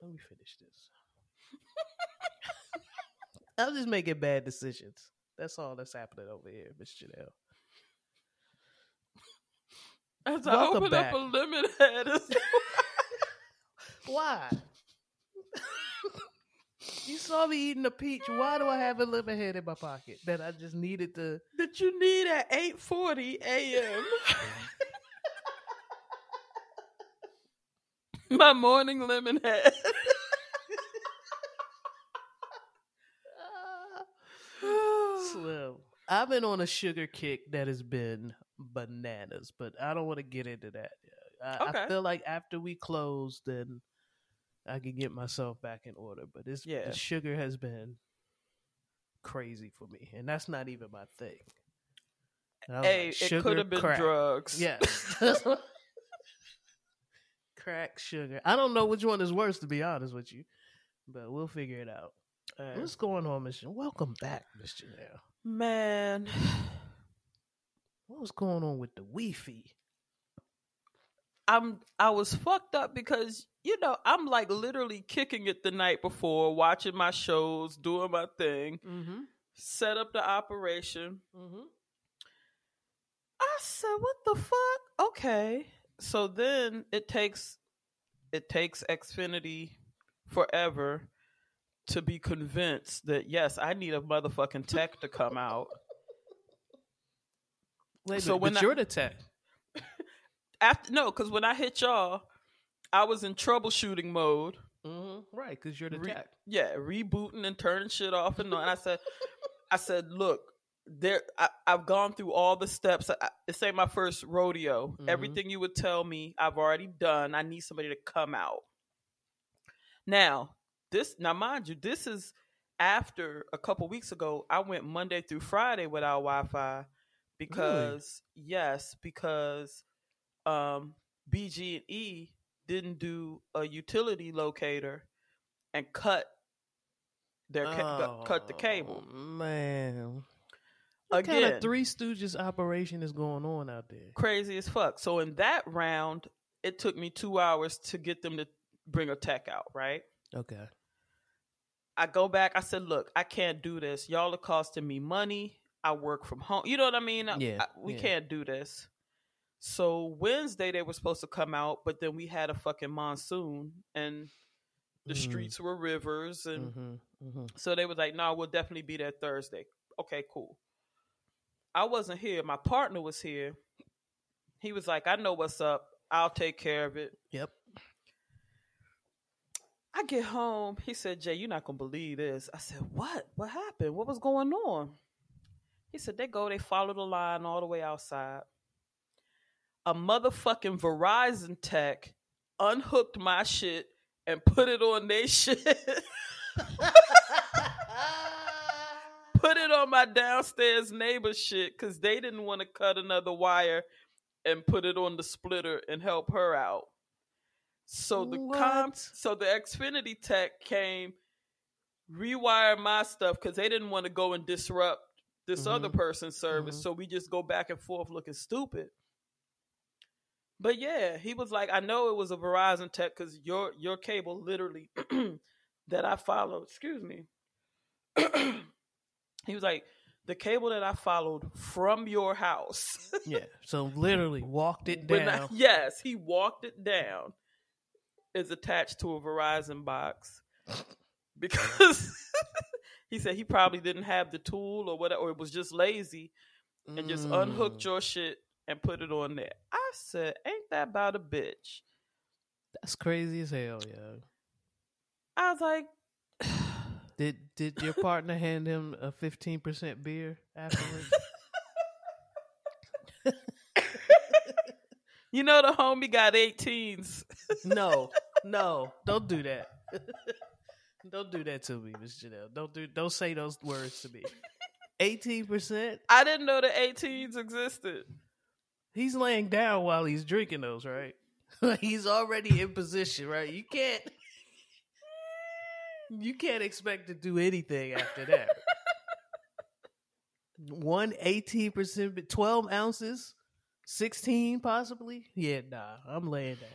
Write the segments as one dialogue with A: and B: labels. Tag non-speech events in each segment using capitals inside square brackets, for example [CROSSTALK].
A: let me finish this. [LAUGHS] I'm just making bad decisions. That's all that's happening over here, Miss Janelle.
B: As I
A: Welcome
B: open
A: back.
B: up a lemon head, [LAUGHS]
A: Why? you saw me eating a peach. Why do I have a lemon head in my pocket that I just needed to?
B: that you need at eight forty a.m. [LAUGHS] [LAUGHS] My morning lemon head. [LAUGHS]
A: Slim. I've been on a sugar kick that has been bananas, but I don't want to get into that. I, I feel like after we close, then I can get myself back in order. But it's
B: Yeah.
A: the sugar has been crazy for me, and that's not even my thing. And I was
B: Hey,
A: like,
B: it could have been
A: crack.
B: drugs.
A: Yes. [LAUGHS] crack sugar. I don't know which one is worse, to be honest with you, but we'll figure it out.
B: Hey,
A: What's going on, Miss? Jan- Welcome back, Miss Janelle.
B: man. [SIGHS]
A: What was going on with the Wi-Fi?
B: I'm I was fucked up because you know I'm like literally kicking it the night before, watching my shows, doing my thing,
A: Mm-hmm.
B: set up the operation.
A: Mm-hmm.
B: I said, "What the fuck?" Okay, so then it takes it takes Xfinity forever to be convinced that yes, I need a motherfucking tech to come out.
A: Wait,
B: So when I-
A: you're the tech. [LAUGHS]
B: After no, because when I hit y'all, I was in troubleshooting mode.
A: Mm-hmm. Right, because you're the
B: Re-
A: tech.
B: yeah, rebooting and turning shit off and on. And I said, I said, look, there, I, I've gone through all the steps. I, this ain't my first rodeo.
A: Mhm.
B: Everything you would tell me, I've already done. I need somebody to come out. Now, this, now mind you, this is after a couple weeks ago. I went Monday through Friday without Wi-Fi because yes, because um, BG and E didn't do a utility locator and cut their ca- cut the cable
A: Oh, Man, what kind
B: again.
A: of Three Stooges operation is going on out there?
B: crazy as fuck. So in that round, it took me two hours to get them to bring a tech out. Right.
A: Okay.
B: I go back. I said, "Look, I can't do this. Y'all are costing me money. I work from home. You know what I mean?
A: Yeah,
B: I- we
A: yeah.
B: can't do this." So Wednesday they were supposed to come out, but then we had a fucking monsoon and the
A: Mm.
B: streets were rivers and
A: Mm-hmm. Mm-hmm.
B: So they was like, "No, we'll definitely be there Thursday." Okay, cool. I wasn't here. My partner was here. He was like, "I know what's up. I'll take care of it."
A: Yep.
B: I get home. He said, "Jay, you're not gonna believe this." I said, "What? What happened? What was going on?" He said, "They go. They follow the line all the way outside. A motherfucking Verizon tech unhooked my shit and put it on their [LAUGHS] shit." [LAUGHS] put it on my downstairs neighbor shit because they didn't want to cut another wire and put it on the splitter and help her out. So the com,
A: What?
B: so the Xfinity tech came, rewire my stuff because they didn't want to go and disrupt this
A: Mhm.
B: other person's service.
A: Mhm.
B: So we just go back and forth looking stupid. But yeah, he was like, I know it was a Verizon tech because your your cable literally [CLEARS THROAT] that I followed. Excuse me. [CLEARS THROAT] he was like, the cable that I followed from your house. [LAUGHS]
A: Yeah. So literally walked it
B: when I-
A: down.
B: yes, he walked it down. Is attached to a Verizon box [LAUGHS] because [LAUGHS] he said he probably didn't have the tool or whatever, or it was just lazy and just unhooked
A: Mm.
B: your shit and put it on there. I said, "Ain't that about a bitch?"
A: That's crazy as hell, yo.
B: I was like,
A: Did did your [LAUGHS] partner hand him a fifteen percent beer afterwards? [LAUGHS]
B: "You know, the homie got 18s." [LAUGHS]
A: no, no, don't do that. don't do that to me, Miss Janelle. Don't do don't say those words to me. Eighteen percent.
B: I didn't know the 18s existed.
A: He's laying down while he's drinking those, right? he's already in position, right? You can't you can't expect to do anything after that. [LAUGHS] One 18%, 12 ounces, 16 possibly? Yeah, nah, I'm laying down.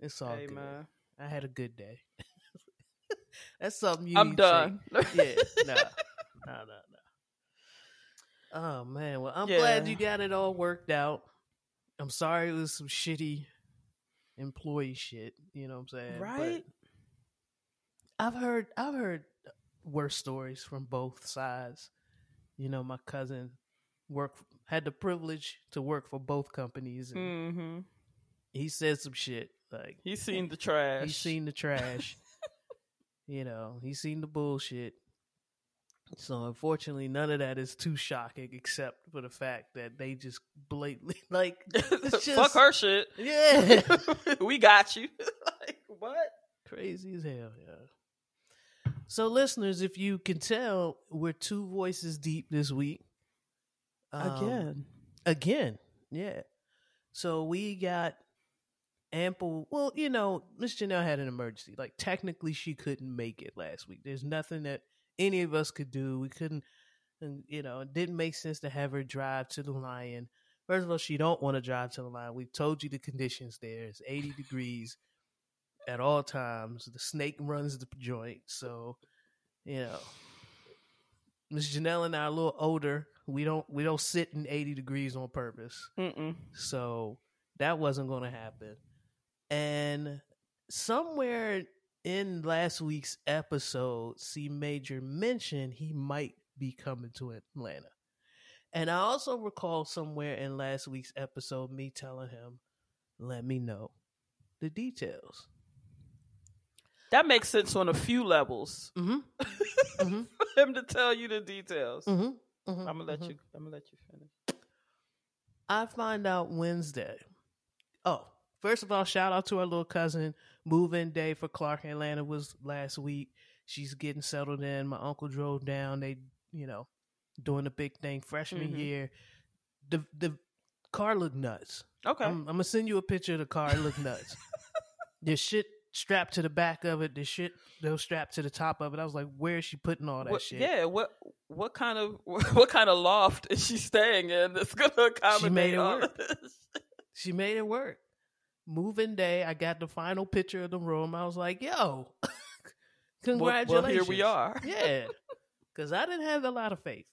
A: It's all
B: Hey
A: good.
B: man,
A: I had a good day. [LAUGHS] That's something you.
B: I'm
A: need to
B: done. [LAUGHS]
A: Yeah, no, no, no, no. Oh man, well, I'm glad you got it all worked out. I'm sorry it was some shitty employee shit. You know what I'm saying? But
B: Right?
A: I've heard I've heard worse stories from both sides. You know, my cousin worked had the privilege to work for both companies, and
B: Mm-hmm.
A: he said some shit like
B: He's seen the trash.
A: He's seen the trash. [LAUGHS] you know, he's seen the bullshit. So unfortunately, none of that is too shocking, except for the fact that they just blatantly [LAUGHS] like [LAUGHS] just
B: Fuck her shit.
A: Yeah,
B: we got you. like what?
A: crazy as hell. Yeah. So, listeners, if you can tell, we're two voices deep this week. Um,
B: Again.
A: Again, yeah. So we got ample. Well, you know, Miss Janelle had an emergency. Like technically, she couldn't make it last week. There's nothing that any of us could do. We couldn't, and you know, it didn't make sense to have her drive to the Lion. First of all, she don't want to drive to the Lion. We've told you the conditions there. It's 80 degrees at all times. The snake runs the joint, so you know. Miss Janelle and I are a little older. We don't we don't sit in 80 degrees on purpose.
B: Mm-mm.
A: So that wasn't going to happen. And somewhere in last week's episode, C Major mentioned he might be coming to Atlanta. And I also recall somewhere in last week's episode me telling him, let me know the details.
B: That makes sense on a few levels.
A: Mm-hmm. mm-hmm. [LAUGHS]
B: For him to tell you the details.
A: Mm-hmm.
B: I'm gonna let you. I'm gonna let you finish.
A: I find out Wednesday. Oh, first of all, shout out to our little cousin. Move-in day for Clark Atlanta was last week. She's getting settled in. My uncle drove down. They, you know, doing the big thing freshman
B: Mhm.
A: year. The the car looked nuts.
B: Okay.
A: I'm, I'm gonna send you a picture of the car. It looked nuts. [LAUGHS] This shit strapped to the back of it. There's shit that was strapped to the top of it. I was like, where is she putting all that
B: What-
A: shit?
B: Yeah. What what kind of [LAUGHS] what kind of loft is she staying in that's gonna accommodate
A: made it
B: all
A: work.
B: of this?
A: She made it work. Moving day, I got the final picture of the room. I was like, yo, [LAUGHS]
B: Well-
A: congratulations.
B: Well, here we are. [LAUGHS]
A: yeah. Because I didn't have a lot of faith.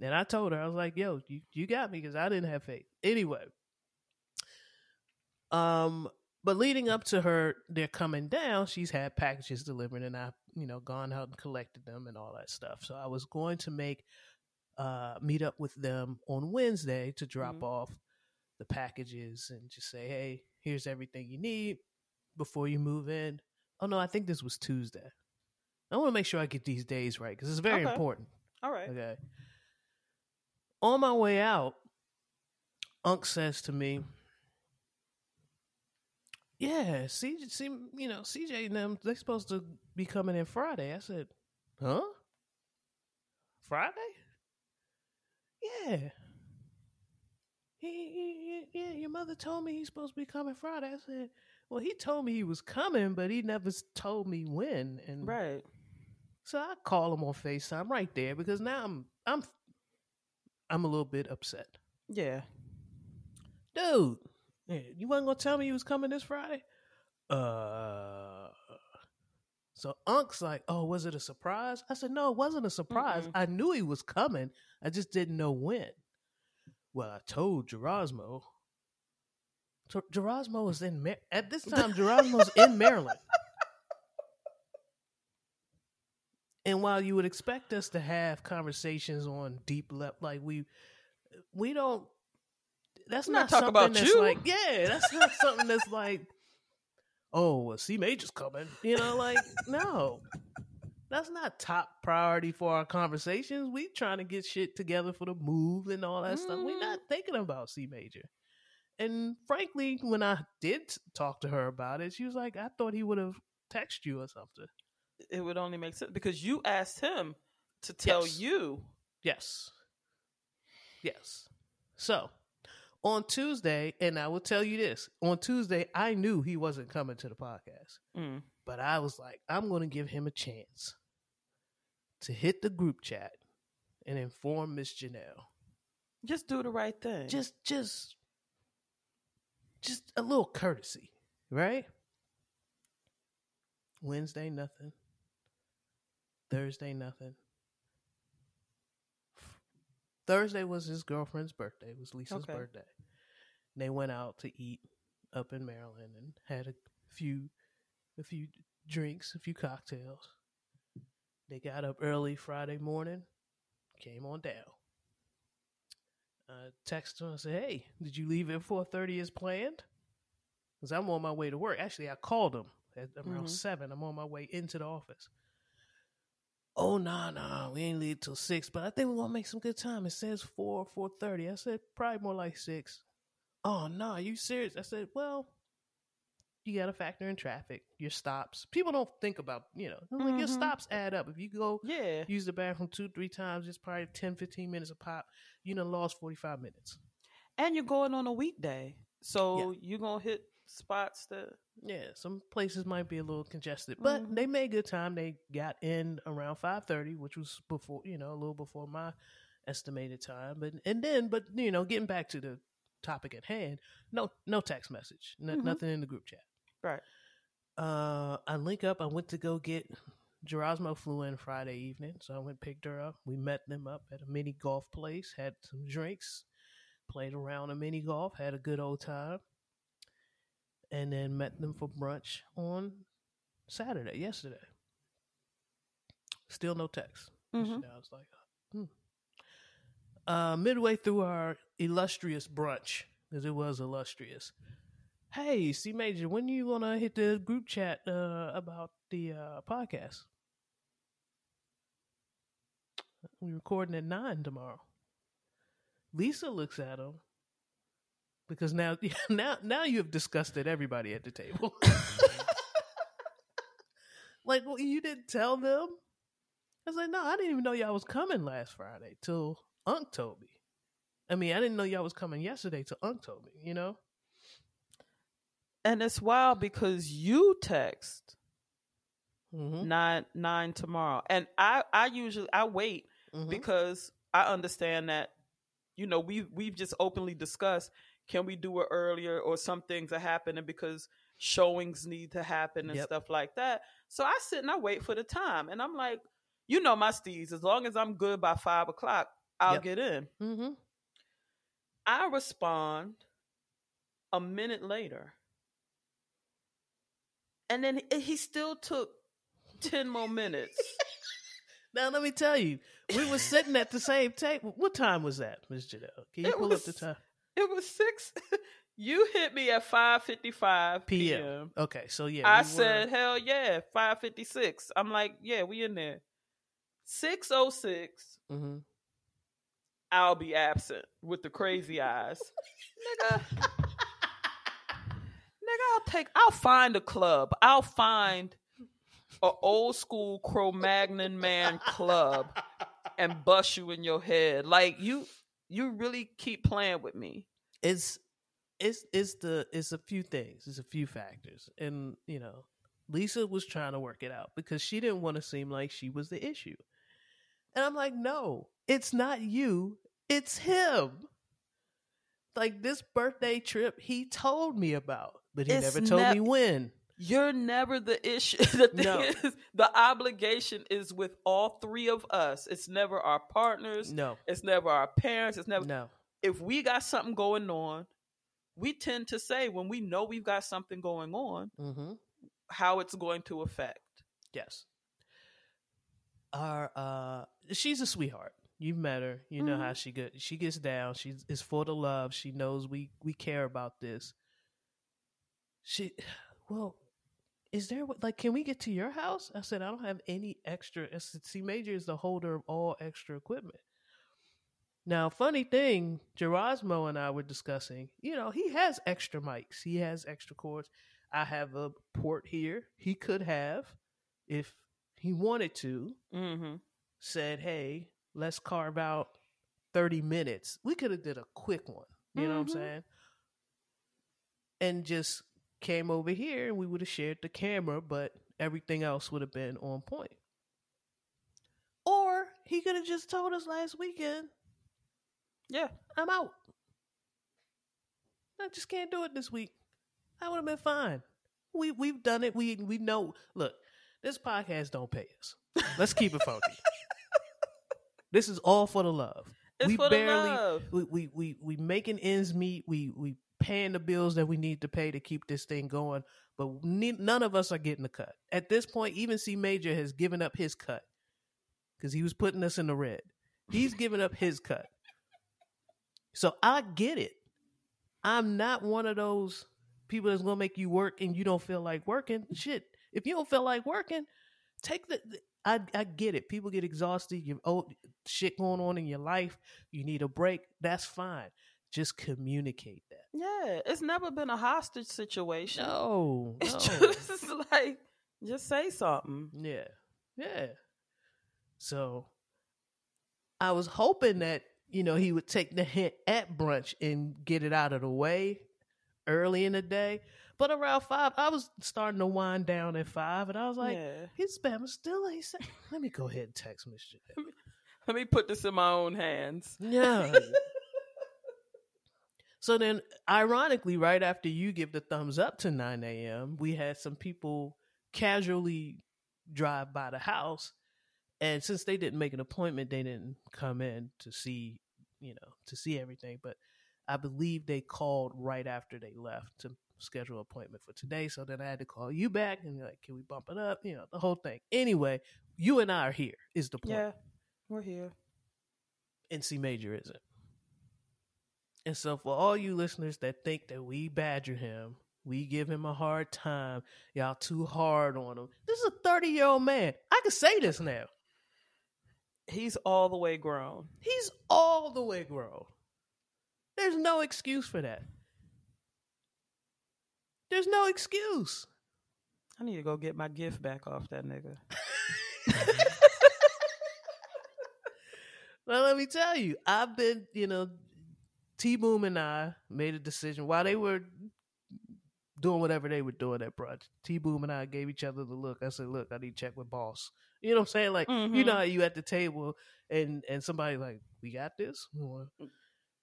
A: And I told her, I was like, yo, you, you got me because I didn't have faith. Anyway. Um, but leading up to her, they're coming down, she's had packages delivered and I've, you know, gone out and collected them and all that stuff. So I was going to make uh meet up with them on Wednesday to drop
B: Mhm.
A: off the packages and just say, hey, here's everything you need before you move in. Oh no, I think this was Tuesday. I want to make sure I get these days right because it's very
B: Okay.
A: important.
B: All right.
A: Okay. On my way out, Unc says to me, "Yeah, CJ, see, you know, CJ and them they supposed to be coming in Friday." I said, "Huh? Friday? Yeah." He, he, he, yeah, your mother told me he's supposed to be coming Friday. I said, "Well, he told me he was coming, but he never told me when." And
B: Right.
A: so I call him on FaceTime right there because now I'm I'm I'm a little bit upset.
B: Yeah.
A: Dude, yeah, you wasn't gonna tell me you was coming this Friday? Uh so Unc's like, oh, was it a surprise? I said, no, it wasn't a surprise.
B: Mm-mm.
A: I knew he was coming. I just didn't know when. Well, I told Gerasmo. Ger- Gerasmo was in Mar- at this [LAUGHS] time. Gerasmo's in Maryland. And while you would expect us to have conversations on deep level, like we, we don't. That's not,
B: not
A: something
B: about
A: that's
B: you.
A: like, yeah, that's not [LAUGHS] something that's like, oh, well, C Major's coming. You know, like no, that's not top priority for our conversations. We trying to get shit together for the move and all that stuff. We're not mm-hmm. thinking about C Major. And frankly, when I did talk to her about it, she was like, I thought he would have texted you or something.
B: It would only make sense because you asked him to tell
A: Yes.
B: you.
A: Yes. Yes. So on Tuesday, and I will tell you this on Tuesday, I knew he wasn't coming to the podcast,
B: Mm.
A: but I was like, I'm going to give him a chance to hit the group chat and inform Miss Janelle.
B: Just do the right thing.
A: Just, just, just a little courtesy, right? Wednesday, nothing. Thursday, nothing. Thursday was his girlfriend's birthday. It was Lisa's
B: Okay.
A: birthday. They went out to eat up in Maryland and had a few, a few drinks, a few cocktails. They got up early Friday morning, came on down. Uh, texted her and said, "Hey, did you leave at four thirty as planned?" Because I'm on my way to work. Actually, I called him at around
B: Mhm.
A: seven. I'm on my way into the office. Oh nah nah, we ain't leave till six, but I think we're gonna make some good time. It says four four thirty. I said probably more like six. Oh no, nah, you serious? I said, well, you got to factor in traffic, your stops. People don't think about you know like your
B: Mhm.
A: stops add up. If you go
B: Yeah.
A: use the bathroom two three times, it's probably 10, 15 minutes a pop. You done lost forty five minutes.
B: And you're going on a weekday. So you're going to hit spots that.
A: Yeah, some places might be a little congested, but
B: Mhm.
A: they made good time. They got in around five thirty, which was before you know a little before my estimated time. But and then, but you know, getting back to the topic at hand, no no text message, n-
B: Mhm.
A: nothing in the group chat.
B: Right.
A: Uh, I link up. I went to go get Gerasmo flew in Friday evening, so I went picked her up. We met them up at a mini golf place, had some drinks, played around a mini golf, had a good old time, and then met them for brunch on Saturday, yesterday. Still no text.
B: Mhm.
A: I was like, hmm. uh, midway through our illustrious brunch, because it was illustrious. Hey, C Major, when you gonna hit the group chat uh, about the uh, podcast? We're recording at nine tomorrow. Lisa looks at him because now, [LAUGHS] now, now you have disgusted everybody at the table. [LAUGHS] like, well, you didn't tell them. I was like, no, I didn't even know y'all was coming last Friday till Unc told me. I mean, I didn't know y'all was coming yesterday till Unc told me. You know.
B: And it's wild because you text
A: Mm-hmm.
B: nine nine tomorrow, and I I usually I wait
A: Mm-hmm.
B: because I understand that you know we we've just openly discussed can we do it earlier or some things are happening because showings need to happen and
A: Yep.
B: stuff like that. So I sit and I wait for the time, and I'm like, you know, my steeds. As long as I'm good by five o'clock, I'll
A: Yep.
B: get in.
A: Mm-hmm.
B: I respond a minute later. And then he- still took 10 more minutes. [LAUGHS]
A: Now let me tell you, we were sitting at the same table. What time was that, Miss Janelle? Can you
B: It
A: pull
B: was
A: up the time?
B: It was 6 [LAUGHS] You hit me at 5:55
A: PM.
B: p.m.
A: Okay, so yeah,
B: I
A: we were-
B: said, "Hell yeah, 5:56." I'm like, "Yeah, we in there." 6:06
A: Mhm.
B: I'll be absent with the crazy eyes. Nigga. Nigga, I'll take I'll find a club. I'll find a old school Cro-Magnon man club and bust you in your head. Like you you really keep playing with me.
A: it's it's it's the it's a few things it's a few factors. And you know lisa was trying to work it out because she didn't want to seem like she was the issue. And i'm like no it's not you it's him. Like this birthday trip he told me about but he
B: It's
A: never told
B: ne-
A: me when
B: You're never the issue. [LAUGHS] The thing
A: No.
B: is, the obligation is with all three of us. It's never our partners.
A: no
B: It's never our parents. It's never
A: no
B: if we got something going on, we tend to say when we know we've got something going on,
A: mm-hmm.
B: how it's going to affect.
A: Yes. Our uh she's a sweetheart. You've met her. You know how she get she gets down. She's is for the love. She knows we we care about this. She [SIGHS] well, is there like can we get to your house? I said I don't have any extra C Major is the holder of all extra equipment. Now, funny thing, Gerasmo and I were discussing, you know, he has extra mics. He has extra cords. I have a port here. He could have if he wanted to
B: Mm-hmm.
A: said, "Hey, let's carve out 30 minutes." We could have did a quick one, you know what. I'm saying? And just came over here and we would have shared the camera, but everything else would have been on point. Or he could have just told us last weekend,
B: Yeah.
A: "I'm out. I just can't do it this week." That would have been fine. We we've done it. We we know. Look, This podcast don't pay us. Let's keep it funky. [LAUGHS] this is all for the love.
B: It's
A: we
B: for
A: barely
B: the love.
A: we, we we we making ends meet. We we paying the bills that we need to pay to keep this thing going. But ne- none of us are getting a cut at this point. Even C Major has given up his cut because he was putting us in the red. He's given up his cut. So I get it. I'm not one of those people that's gonna make you work and you don't feel like working. Shit, if you don't feel like working, take the. I I get it. People get exhausted. You old shit going on in your life. You need a break. That's fine. Just communicate that.
B: Yeah, it's never been a hostage situation.
A: No, [LAUGHS]
B: It's
A: no.
B: just [LAUGHS] like just say something.
A: Yeah. Yeah. So I was hoping that, you know, he would take the hint at brunch and get it out of the way early in the day. But around five, I was starting to wind down at five, and I was like,
B: yeah.
A: his spam still he said, let me go ahead and text Miss Jeanette.
B: Let me put this in my own hands.
A: Yeah. [LAUGHS] so then, ironically, right after you give the thumbs up to 9 a.m., we had some people casually drive by the house. And since they didn't make an appointment, they didn't come in to see, you know, to see everything. But I believe they called right after they left to schedule an appointment for today. So then I had to call you back and like, can we bump it up? You know, the whole thing. Anyway, you and I are here, is the point.
B: Yeah, we're here.
A: NC major isn't. And so for all you listeners that think that we badger him, we give him a hard time, y'all too hard on him. This is a 30 year old man. I can say this now.
B: He's all the way grown.
A: He's all the way grown. There's no excuse for that. There's no excuse.
B: I need to go get my gift back off that nigga. [LAUGHS]
A: Well, let me tell you, I've been, you know, T Boom and I made a decision while they were doing whatever they were doing at brunch. T Boom and I gave each other the look. I said, "Look, I need to check with boss." You know what I'm saying? Like, you
B: Mhm.
A: know, how you at the table and and somebody like, "We got this."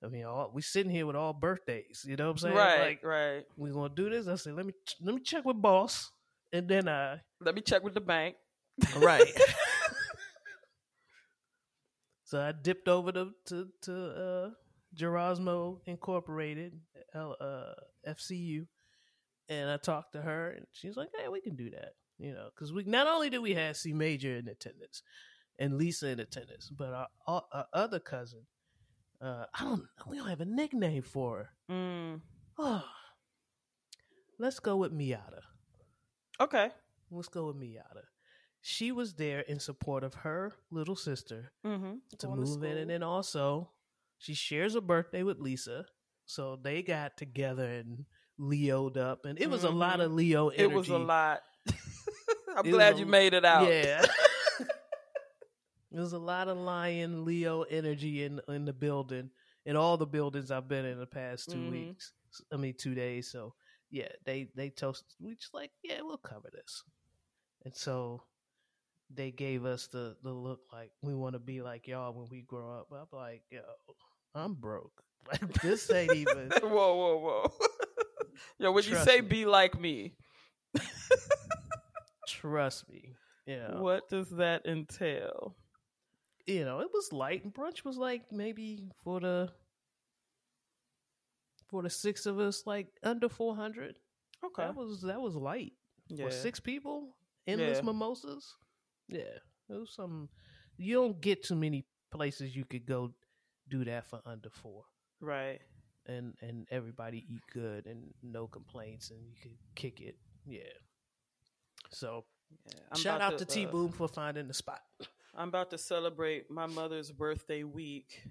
A: I mean, all, we sitting here with all birthdays. You know what I'm saying?
B: right,
A: Like,
B: right.
A: we gonna do this. I said, "Let me let me check with boss," and then I
B: Let me check with the bank.
A: right. [LAUGHS] so I dipped over to to, to uh, Gerasmo Incorporated, L, uh, FCU, and I talked to her, and she's like, "Hey, we can do that." You know, because we not only do we have C Major in attendance and Lisa in attendance, but our, our, our other cousin, uh, I don't, we don't have a nickname for her.
B: Mm.
A: Oh, let's go with Miata.
B: Okay.
A: Let's go with Miata. She was there in support of her little sister
B: Mm-hmm.
A: to move in, and then also she shares a birthday with Lisa, so they got together and Leo'd up, and it was a lot of Leo energy.
B: it was a lot. [LAUGHS] I'm
A: It
B: glad
A: a-
B: you made it out.
A: Yeah. [LAUGHS] There's a lot of lion Leo energy in in the building, in all the buildings I've been in the past 2
B: Mhm.
A: weeks. I mean, two days. So yeah, they they toasted. We just like, yeah, we'll cover this, and so they gave us the the look like we want to be like y'all when we grow up. I'm like, yo, I'm broke. [LAUGHS] Like this ain't even. [LAUGHS]
B: whoa, whoa, whoa. [LAUGHS] Yo, when you say
A: me.
B: be like me,
A: Trust me. Yeah.
B: what does that entail?
A: you know, it was light and brunch was like maybe for the for the six of us, like under four hundred.
B: Okay.
A: That was that was light
B: yeah.
A: for six people. Endless
B: Yeah.
A: mimosas. Yeah, it was some. You don't get too many places you could go do that for under four,
B: Right.
A: and and everybody eat good and no complaints, and you could kick it. Yeah. So
B: Yeah.
A: Shout out to,
B: to,
A: T
B: uh,
A: Boom for finding the spot. [LAUGHS]
B: I'm about to celebrate my mother's birthday week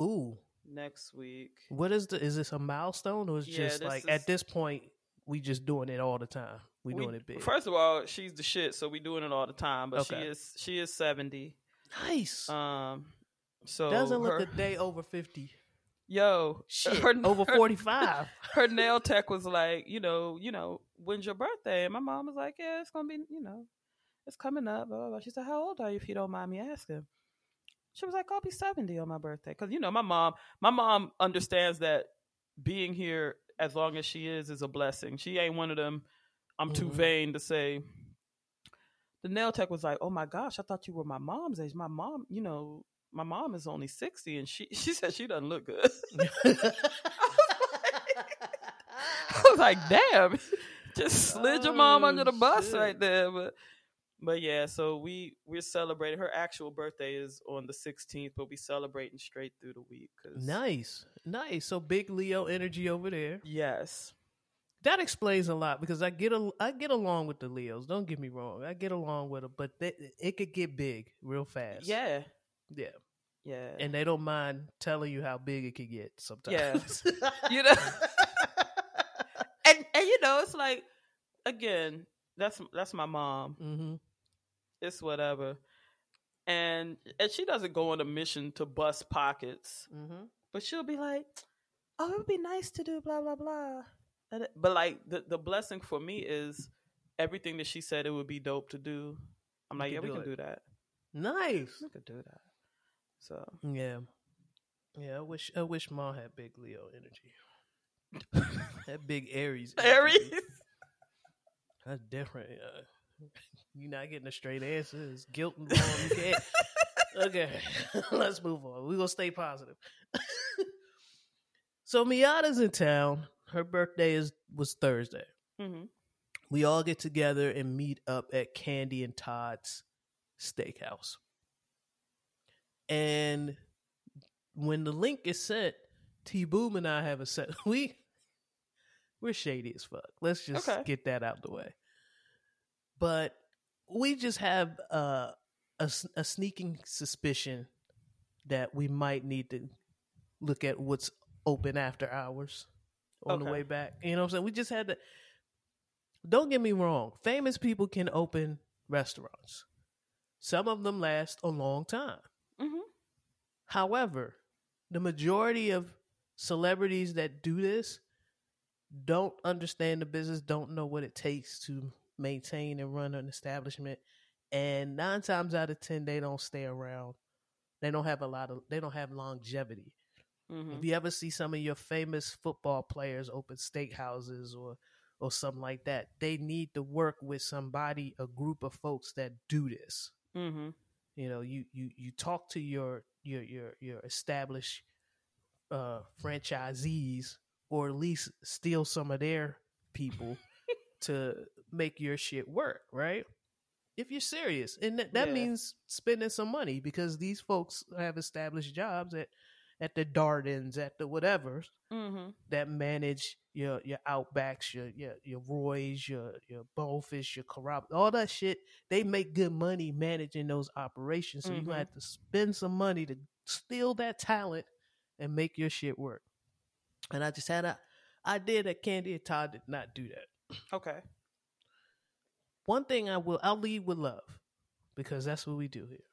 A: Ooh,
B: next week.
A: What is the? Is this a milestone or is
B: Yeah,
A: just
B: this
A: like
B: is-
A: at this point we just doing it all the time? We,
B: We-
A: doing it big.
B: First of all, she's the shit, so we doing it all the time. But she is she is seventy.
A: nice.
B: Um, so
A: Doesn't look
B: her,
A: a day over fifty.
B: yo
A: Shit,
B: her,
A: over forty five. [LAUGHS]
B: her nail tech was like, you know, you know, when's your birthday? And my mom was like, yeah, it's gonna be, you know, it's coming up. Blah, blah, blah. She said, how old are you, if you don't mind me asking? She was like, I'll be seventy on my birthday, because you know, my mom, my mom understands that being here as long as she is is a blessing. She ain't one of them. I'm too
A: Mhm.
B: vain to say. the nail tech was like, "Oh my gosh, I thought you were my mom's age. My mom, you know, my mom is only sixty, and she [LAUGHS] she said she doesn't look good." [LAUGHS] [LAUGHS] I was like, "Damn, just slid your mom under the
A: Oh,
B: bus
A: shit.
B: right there." But but yeah, so we we're celebrating. Her actual birthday is on the sixteenth, but we celebrating straight through the week. 'cause-
A: nice, nice. So big Leo energy over there.
B: Yes.
A: That explains a lot because I get a, I get along with the Leos. Don't get me wrong, I get along with them, but they, it could get big real fast.
B: Yeah.
A: Yeah,
B: Yeah.
A: and they don't mind telling you how big it could get sometimes. [LAUGHS] [LAUGHS]
B: you know? [LAUGHS] And and you know it's like again that's that's my mom.
A: Hmm
B: it's whatever. And and she doesn't go on a mission to bust pockets.
A: Hmm
B: but she'll be like oh it would be nice to do blah blah blah. And it- but like the the blessing for me is everything that she said it would be dope to do. I'm like yeah we can
A: it.
B: do that.
A: Nice.
B: we could do that so
A: Yeah, yeah. I wish I wish mom had big Leo energy. [LAUGHS] that big Aries. energy.
B: Aries.
A: That's different. Uh, [LAUGHS] you're not getting a straight answer. It's guilt involved. You can't. [LAUGHS] okay, let's move on. We're gonna stay positive. so Miata's in town. Her birthday is was Thursday.
B: hmm
A: We all get together and meet up at Kandi and Todd's steakhouse. And when the link is sent, T Boom and I have a set. [LAUGHS] We we're shady as fuck. Let's just
B: Okay.
A: get that out the way. But we just have uh, a a sneaking suspicion that we might need to look at what's open after hours on the way back. You know what I'm saying? We just had to. Don't get me wrong. Famous people can open restaurants. Some of them last a long time. However, the majority of celebrities that do this don't understand the business, don't know what it takes to maintain and run an establishment, and nine times out of ten, they don't stay around. They don't have a lot of. They don't have longevity.
B: hmm
A: If you ever see some of your famous football players open steakhouses or or something like that, they need to work with somebody, a group of folks that do this.
B: hmm
A: You know, you you you talk to your your your your established uh franchisees or at least steal some of their people [LAUGHS] to make your shit work, right? If you're serious. And that, that
B: Yeah.
A: means spending some money because these folks have established jobs at at the Dardens, at the whatever
B: hmm
A: that manage your your outbacks, your your your Roy's, your your Bonefish, your Carrabba, all that shit. They make good money managing those operations. So you
B: Mhm.
A: gonna have to spend some money to steal that talent and make your shit work. And I just had a idea that Kandi and Todd did not do that.
B: Okay.
A: One thing I will I'll lead with love because that's what we do here.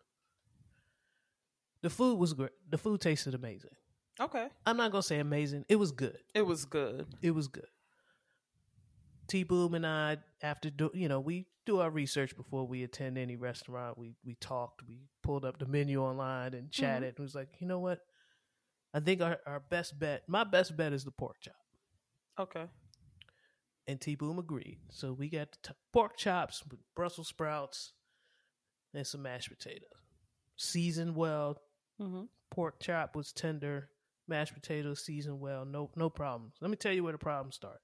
A: The food was great. The food tasted amazing.
B: Okay.
A: I'm not gonna say amazing. It was good.
B: It was good.
A: it was good. T Boom and I, after do, you know, we do our research before we attend any restaurant. We we talked, we pulled up the menu online and mm-hmm. chatted. And was like, you know what? I think our, our best bet, my best bet is the pork chop.
B: Okay.
A: And T Boom agreed. So we got the t- pork chops with Brussels sprouts and some mashed potatoes. Seasoned well.
B: Hmm
A: Pork chop was tender. Mashed potatoes seasoned well. No no problems. Let me tell you where the problems start.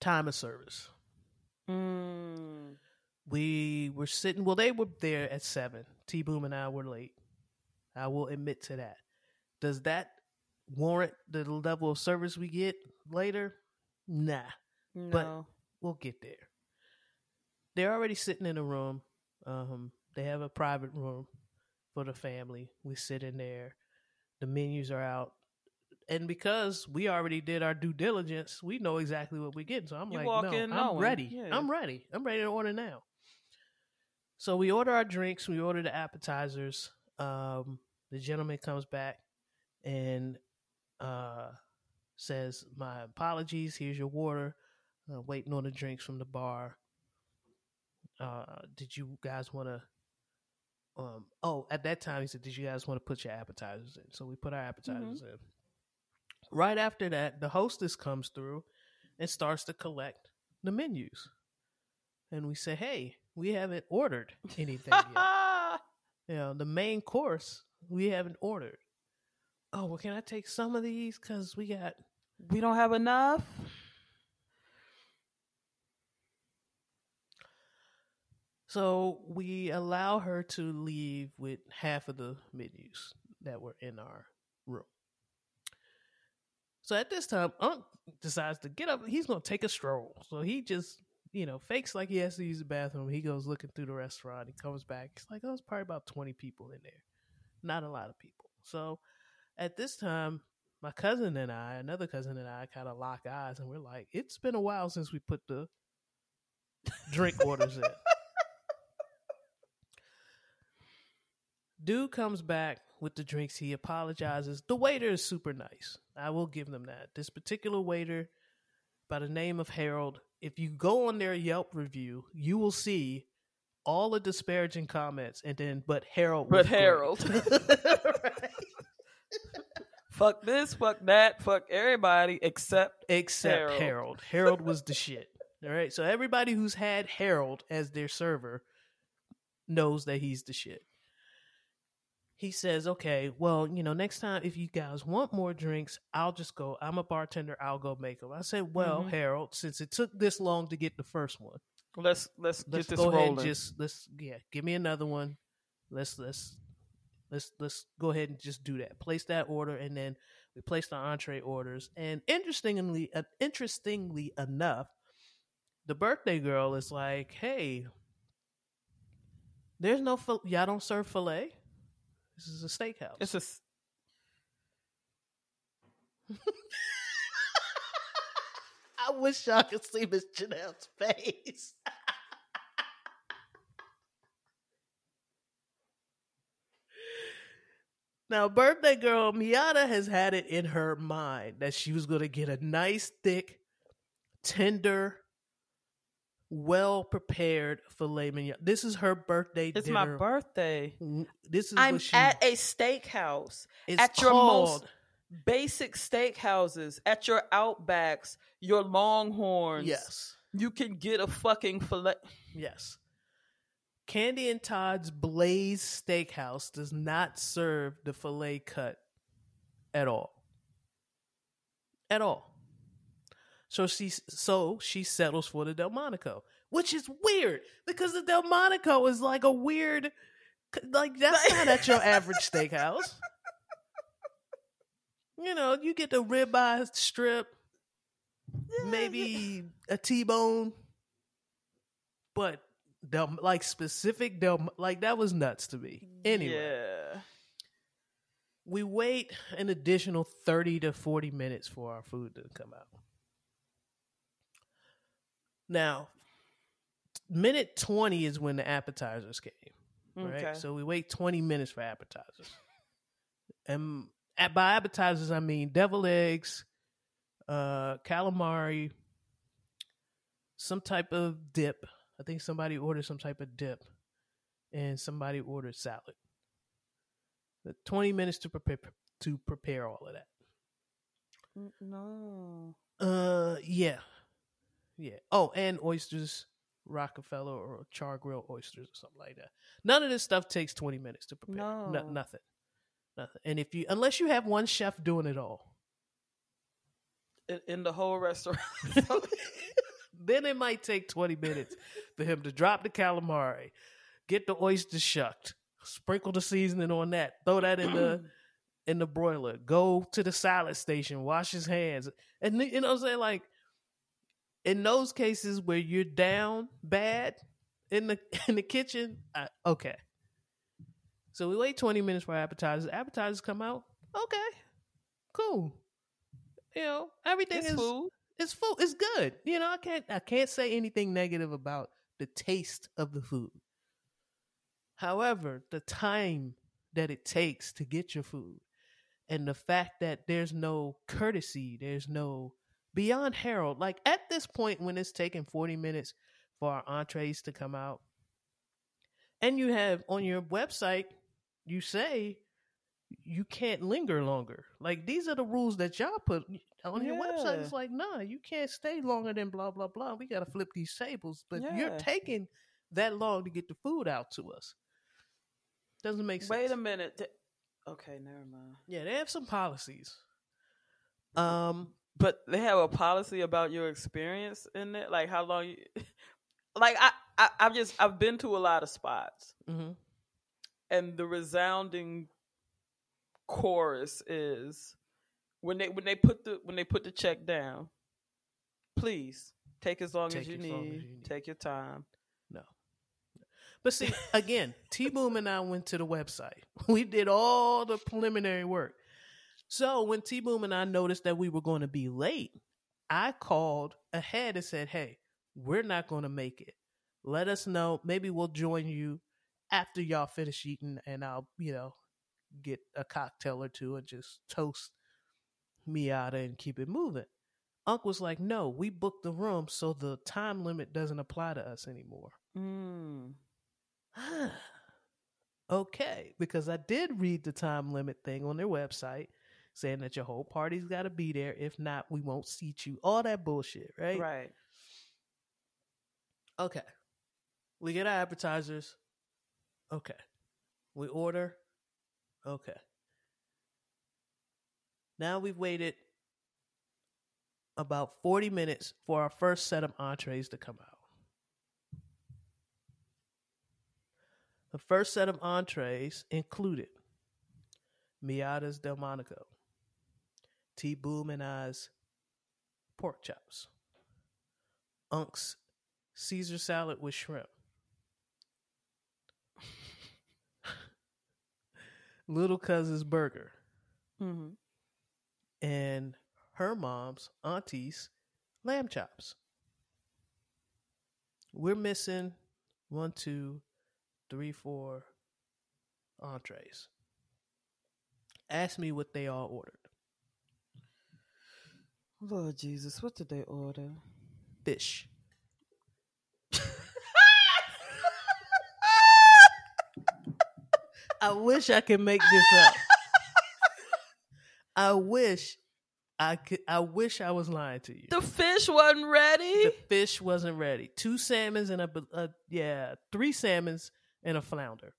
A: Time of service.
B: Mm.
A: We were sitting. Well, they were there at seven. T Boom and I were late. I will admit to that. Does that warrant the level of service we get later? Nah.
B: No.
A: But- we'll get there. They're already sitting in a room. Um, they have a private room for the family. We sit in there. The menus are out. And because we already did our due diligence, we know exactly what we're getting. So I'm
B: You
A: like, no,
B: in
A: I'm
B: knowing.
A: ready.
B: Yeah.
A: I'm ready. I'm ready to order now. So we order our drinks. We order the appetizers. Um, the gentleman comes back and uh, says, "My apologies. Here's your water." uh, waiting on the drinks from the bar. Uh, did you guys want to? Um, oh, at that time he said, "Did you guys want to put your appetizers in?" So we put our appetizers in. Right after that, the hostess comes through and starts to collect the menus. and we say, "Hey, we haven't ordered anything yet. [LAUGHS] you know, the main course we haven't ordered." Oh, well, can I take some of these? Cause we got
B: we don't have enough.
A: So we allow her to leave with half of the menus that were in our room. So at this time, Unc decides to get up. He's going to take a stroll. So he just, you know, fakes like he has to use the bathroom. He goes looking through the restaurant. He comes back. He's like, oh, it's probably about 20 people in there. Not a lot of people. So at this time, my cousin and I, another cousin and I, kind of lock eyes and we're like, it's been a while since we put the drink [LAUGHS] orders in. Dude comes back with the drinks. He apologizes. The waiter is super nice. I will give them that. This particular waiter, by the name of Harold, if you go on their Yelp review, you will see all the disparaging comments and then, but Harold.
B: But Harold. [LAUGHS] [LAUGHS] fuck this, fuck that, fuck everybody except
A: except Harold. Harold. Harold was the shit. All right. So everybody who's had Harold as their server knows that he's the shit he says, okay, well, you know, next time if you guys want more drinks, I'll just go. I'm a bartender. I'll go make them. I said, well, mm-hmm. Harold, since it took this long to get the first one,
B: let's let's, let's get this go rolling. ahead
A: and just let's yeah, give me another one. Let's let's let's let's go ahead and just do that. Place that order, and then we place the entree orders. And interestingly, uh, interestingly enough, the birthday girl is like, hey. There's no y'all don't serve filet. This is a steakhouse.
B: It's a. [LAUGHS]
A: I wish y'all could see Miss Janelle's face. [LAUGHS] now, birthday girl Miata has had it in her mind that she was going to get a nice, thick, tender well prepared filet mignon. This is her birthday.
B: It's
A: dinner.
B: my birthday.
A: This is
B: I'm
A: she,
B: at a steakhouse. at your most basic steakhouses, at your Outbacks, your Longhorns.
A: Yes,
B: you can get a fucking filet.
A: Yes. Kandi and Todd's Blaze Steakhouse does not serve the filet cut at all. At all. So she so she settles for the Delmonico, which is weird because the Delmonico is like a weird, like that's not at your [LAUGHS] average steakhouse. You know, you get the ribeye strip, maybe a T-bone, but Del like specific Del like that was nuts to me. Anyway.
B: Yeah.
A: We wait an additional 30 to 40 minutes for our food to come out. Now, minute 20 is when the appetizers came. Right? Okay. So we wait 20 minutes for appetizers. and by appetizers, I mean devil eggs, uh, calamari, some type of dip. I think somebody ordered some type of dip, and somebody ordered salad. 20 minutes to prepare to prepare all of that.
B: No.
A: Uh, yeah. Yeah. Oh, and oysters, Rockefeller or char grill oysters or something like that. None of this stuff takes twenty minutes to prepare. No. no nothing. Nothing. And if you, unless you have one chef doing it all,
B: in, in the whole restaurant, [LAUGHS] [LAUGHS]
A: then it might take twenty minutes for him to drop the calamari, get the oysters shucked, sprinkle the seasoning on that, throw that in the [CLEARS THROAT] in the broiler, go to the salad station, wash his hands, and you know what I'm saying like in those cases where you're down bad in the [LAUGHS] in the kitchen, I, okay. So we wait 20 minutes for appetizers. Appetizers come out. Okay. Cool. You know, everything
B: it's
A: is
B: food.
A: It's food. It's good. You know, I can't I can't say anything negative about the taste of the food. However, the time that it takes to get your food and the fact that there's no courtesy, there's no beyond Harold, like at this point when it's taking 40 minutes for our entrees to come out, and you have on your website, you say you can't linger longer. Like these are the rules that y'all put on your website. It's like, nah, you can't stay longer than blah blah blah. We got to flip these tables, but you're taking that long to get the food out to us. Doesn't make sense.
B: Wait a minute. Okay, never mind.
A: Yeah, they have some policies. Um,
B: But they have a policy about your experience in it, like how long you. [LAUGHS] Like I, I, I've just I've been to a lot of spots,
A: mhm.
B: and the resounding chorus is when they when they put the when they put the check down. Please take as long,
A: Take
B: as, you
A: as long as
B: need.
A: you need.
B: Take your time.
A: No. But see, again, T Boom and I went to the website. [LAUGHS] We did all the preliminary work. So when T Boom and I noticed that we were going to be late, I called ahead and said, Hey, we're not going to make it. Let us know. Maybe we'll join you after y'all finish eating and I'll, you know, get a cocktail or two and just toast Miata and keep it moving. Unc was like, No, we booked the room, so the time limit doesn't apply to us anymore.
B: Mm. [SIGHS]
A: okay, because I did read the time limit thing on their website saying that your whole party's got to be there. If not, we won't seat you. All that bullshit, right?
B: Right.
A: Okay. We get our appetizers. Okay. We order. Okay. Now we've waited about 40 minutes for our first set of entrees to come out. The first set of entrees included Miata's Delmonico, T Boom and I's pork chops, Unc's Caesar salad with shrimp, [LAUGHS] Little Cousin's burger,
B: Mm-hmm.
A: and her mom's auntie's lamb chops. We're missing one, two, three, four entrees. Ask me what they all ordered.
B: Lord Jesus, what did they order?
A: Fish. I wish I could make this up. I wish I could. I wish I was lying to you.
B: The fish wasn't ready.
A: The fish wasn't ready. Two salmons and a, a yeah, three salmons and a flounder.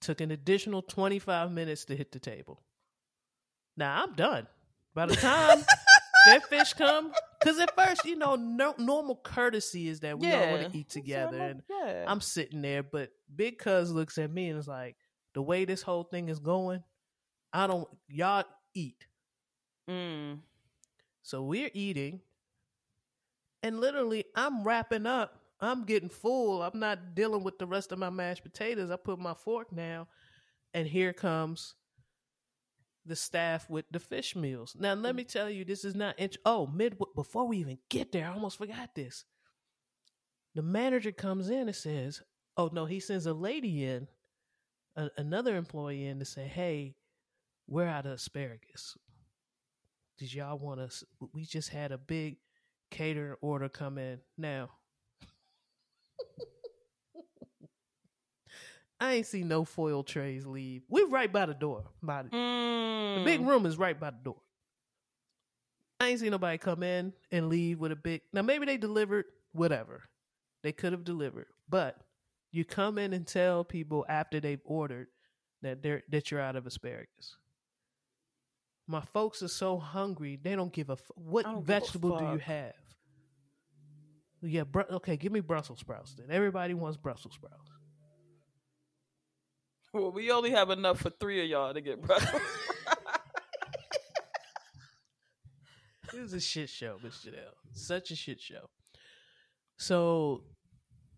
A: Took an additional twenty five minutes to hit the table. Now I'm done. By the time [LAUGHS] that fish come, because at first you know no, normal courtesy is that we all want to eat together, and
B: yeah.
A: I'm sitting there, but Big Cuz looks at me and is like, the way this whole thing is going, I don't y'all eat.
B: mm.
A: So we're eating, and literally, I'm wrapping up. I'm getting full. I'm not dealing with the rest of my mashed potatoes. I put my fork now, and here comes the staff with the fish meals. Now, let me mm. tell you, this is not. Int- oh, mid before we even get there, I almost forgot this. The manager comes in and says, "Oh no," he sends a lady in, a- another employee in to say, "Hey, we're out of asparagus." did y'all want us we just had a big catering order come in now i ain't seen no foil trays leave. We right by the door by the,
B: Mm.
A: the big room is right by the door. I ain't seen nobody come in and leave with a big now maybe they delivered whatever. They could have delivered but you come in and tell people after they've ordered that they're that you're out of asparagus. My folks are so hungry they don't give a f- what vegetable do you have? Yeah br- okay give me brussels sprouts then. Everybody wants brussels sprouts
B: Well, we only have enough for three of y'all to get Brussels. [LAUGHS]
A: It was a shit show, Miss Janelle. Such a shit show. So,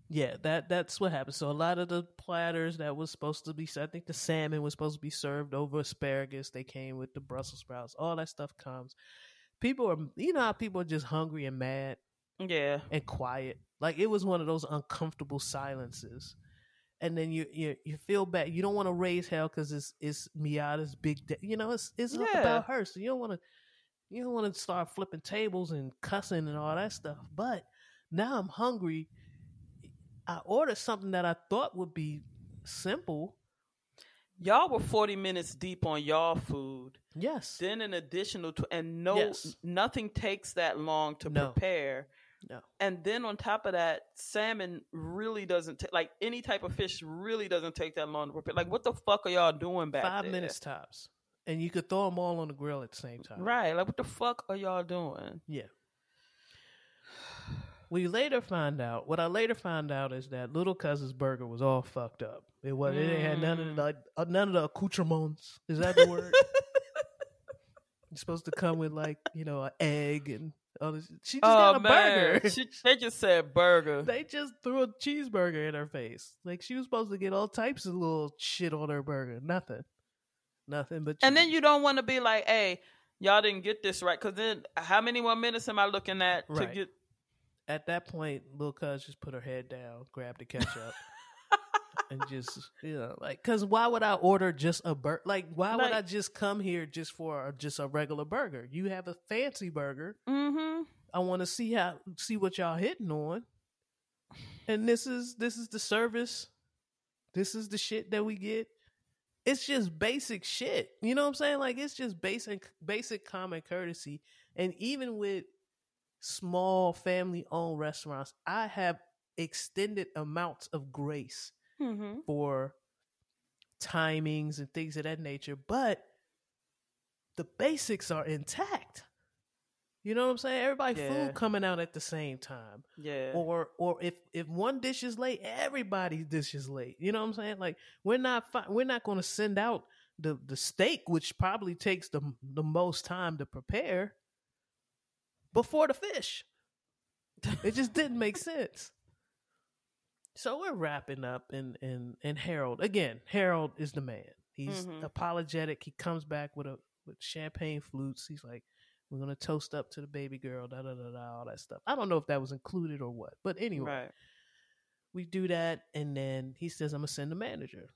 A: yeah, that that's what happened. So a lot of the platters that was supposed to be, I think the salmon was supposed to be served over asparagus. They came with the Brussels sprouts. All that stuff comes. People are, you know, how people are just hungry and mad
B: yeah.
A: and quiet. Like it was one of those uncomfortable silences. And then you you you feel bad. You don't want to raise hell because it's it's Miata's big day. You know, it's it's
B: Yeah.
A: about her. So you don't want to you don't want to start flipping tables and cussing and all that stuff. But now I'm hungry. I ordered something that I thought would be simple,
B: Y'all were 40 minutes deep on y'all food.
A: Yes.
B: Then an additional, tw- and no,
A: Yes.
B: nothing takes that long to
A: No.
B: prepare.
A: No.
B: And then on top of that, salmon really doesn't take, like any type of fish really doesn't take that long to prepare. Like, what the fuck are y'all doing back
A: Five
B: there?
A: minutes tops. And you could throw them all on the grill at the same time.
B: Right. Like, what the fuck are y'all doing?
A: Yeah. [SIGHS] We later find out. What I later found out is that little cousin's burger was all fucked up. It was. It had none of the like, uh, none of the accoutrements. Is that the word? [LAUGHS] It's supposed to come with like you know an egg and this. She just oh, got a burger.
B: Oh, She, they just said burger.
A: they just threw a cheeseburger in her face. Like she was supposed to get all types of little shit on her burger. Nothing. Nothing but.
B: and then you don't want to be like, hey, y'all didn't get this right. Because then how many more minutes am I looking at to get.
A: at that point, little cuz just put her head down, grabbed the ketchup, [LAUGHS] and just you know, like, cause why would I order just a burger? Like, why would I just come here just for a, just a regular burger? You have a fancy burger.
B: Mm-hmm.
A: I want to see how see what y'all hitting on. And this is this is the service. This is the shit that we get. It's just basic shit. You know what I'm saying? Like it's just basic basic common courtesy. And even with small family owned restaurants, I have extended amounts of grace
B: Mm-hmm.
A: for timings and things of that nature, but the basics are intact. You know what I'm saying? Everybody
B: Yeah.
A: food coming out at the same time.
B: Yeah.
A: Or or if if one dish is late, everybody's dish is late. You know what I'm saying? Like we're not fi- we're not going to send out the the steak which probably takes the the most time to prepare before the fish. It just didn't make [LAUGHS] sense. So we're wrapping up and and and Harold again. Harold is the man. He's
B: Mhm.
A: apologetic. He comes back with a with champagne flutes. He's like, "We're gonna toast up to the baby girl." Da da da da. All that stuff. I don't know if that was included or what, but anyway,
B: Right.
A: we do that, and then he says, "I'm gonna send the manager."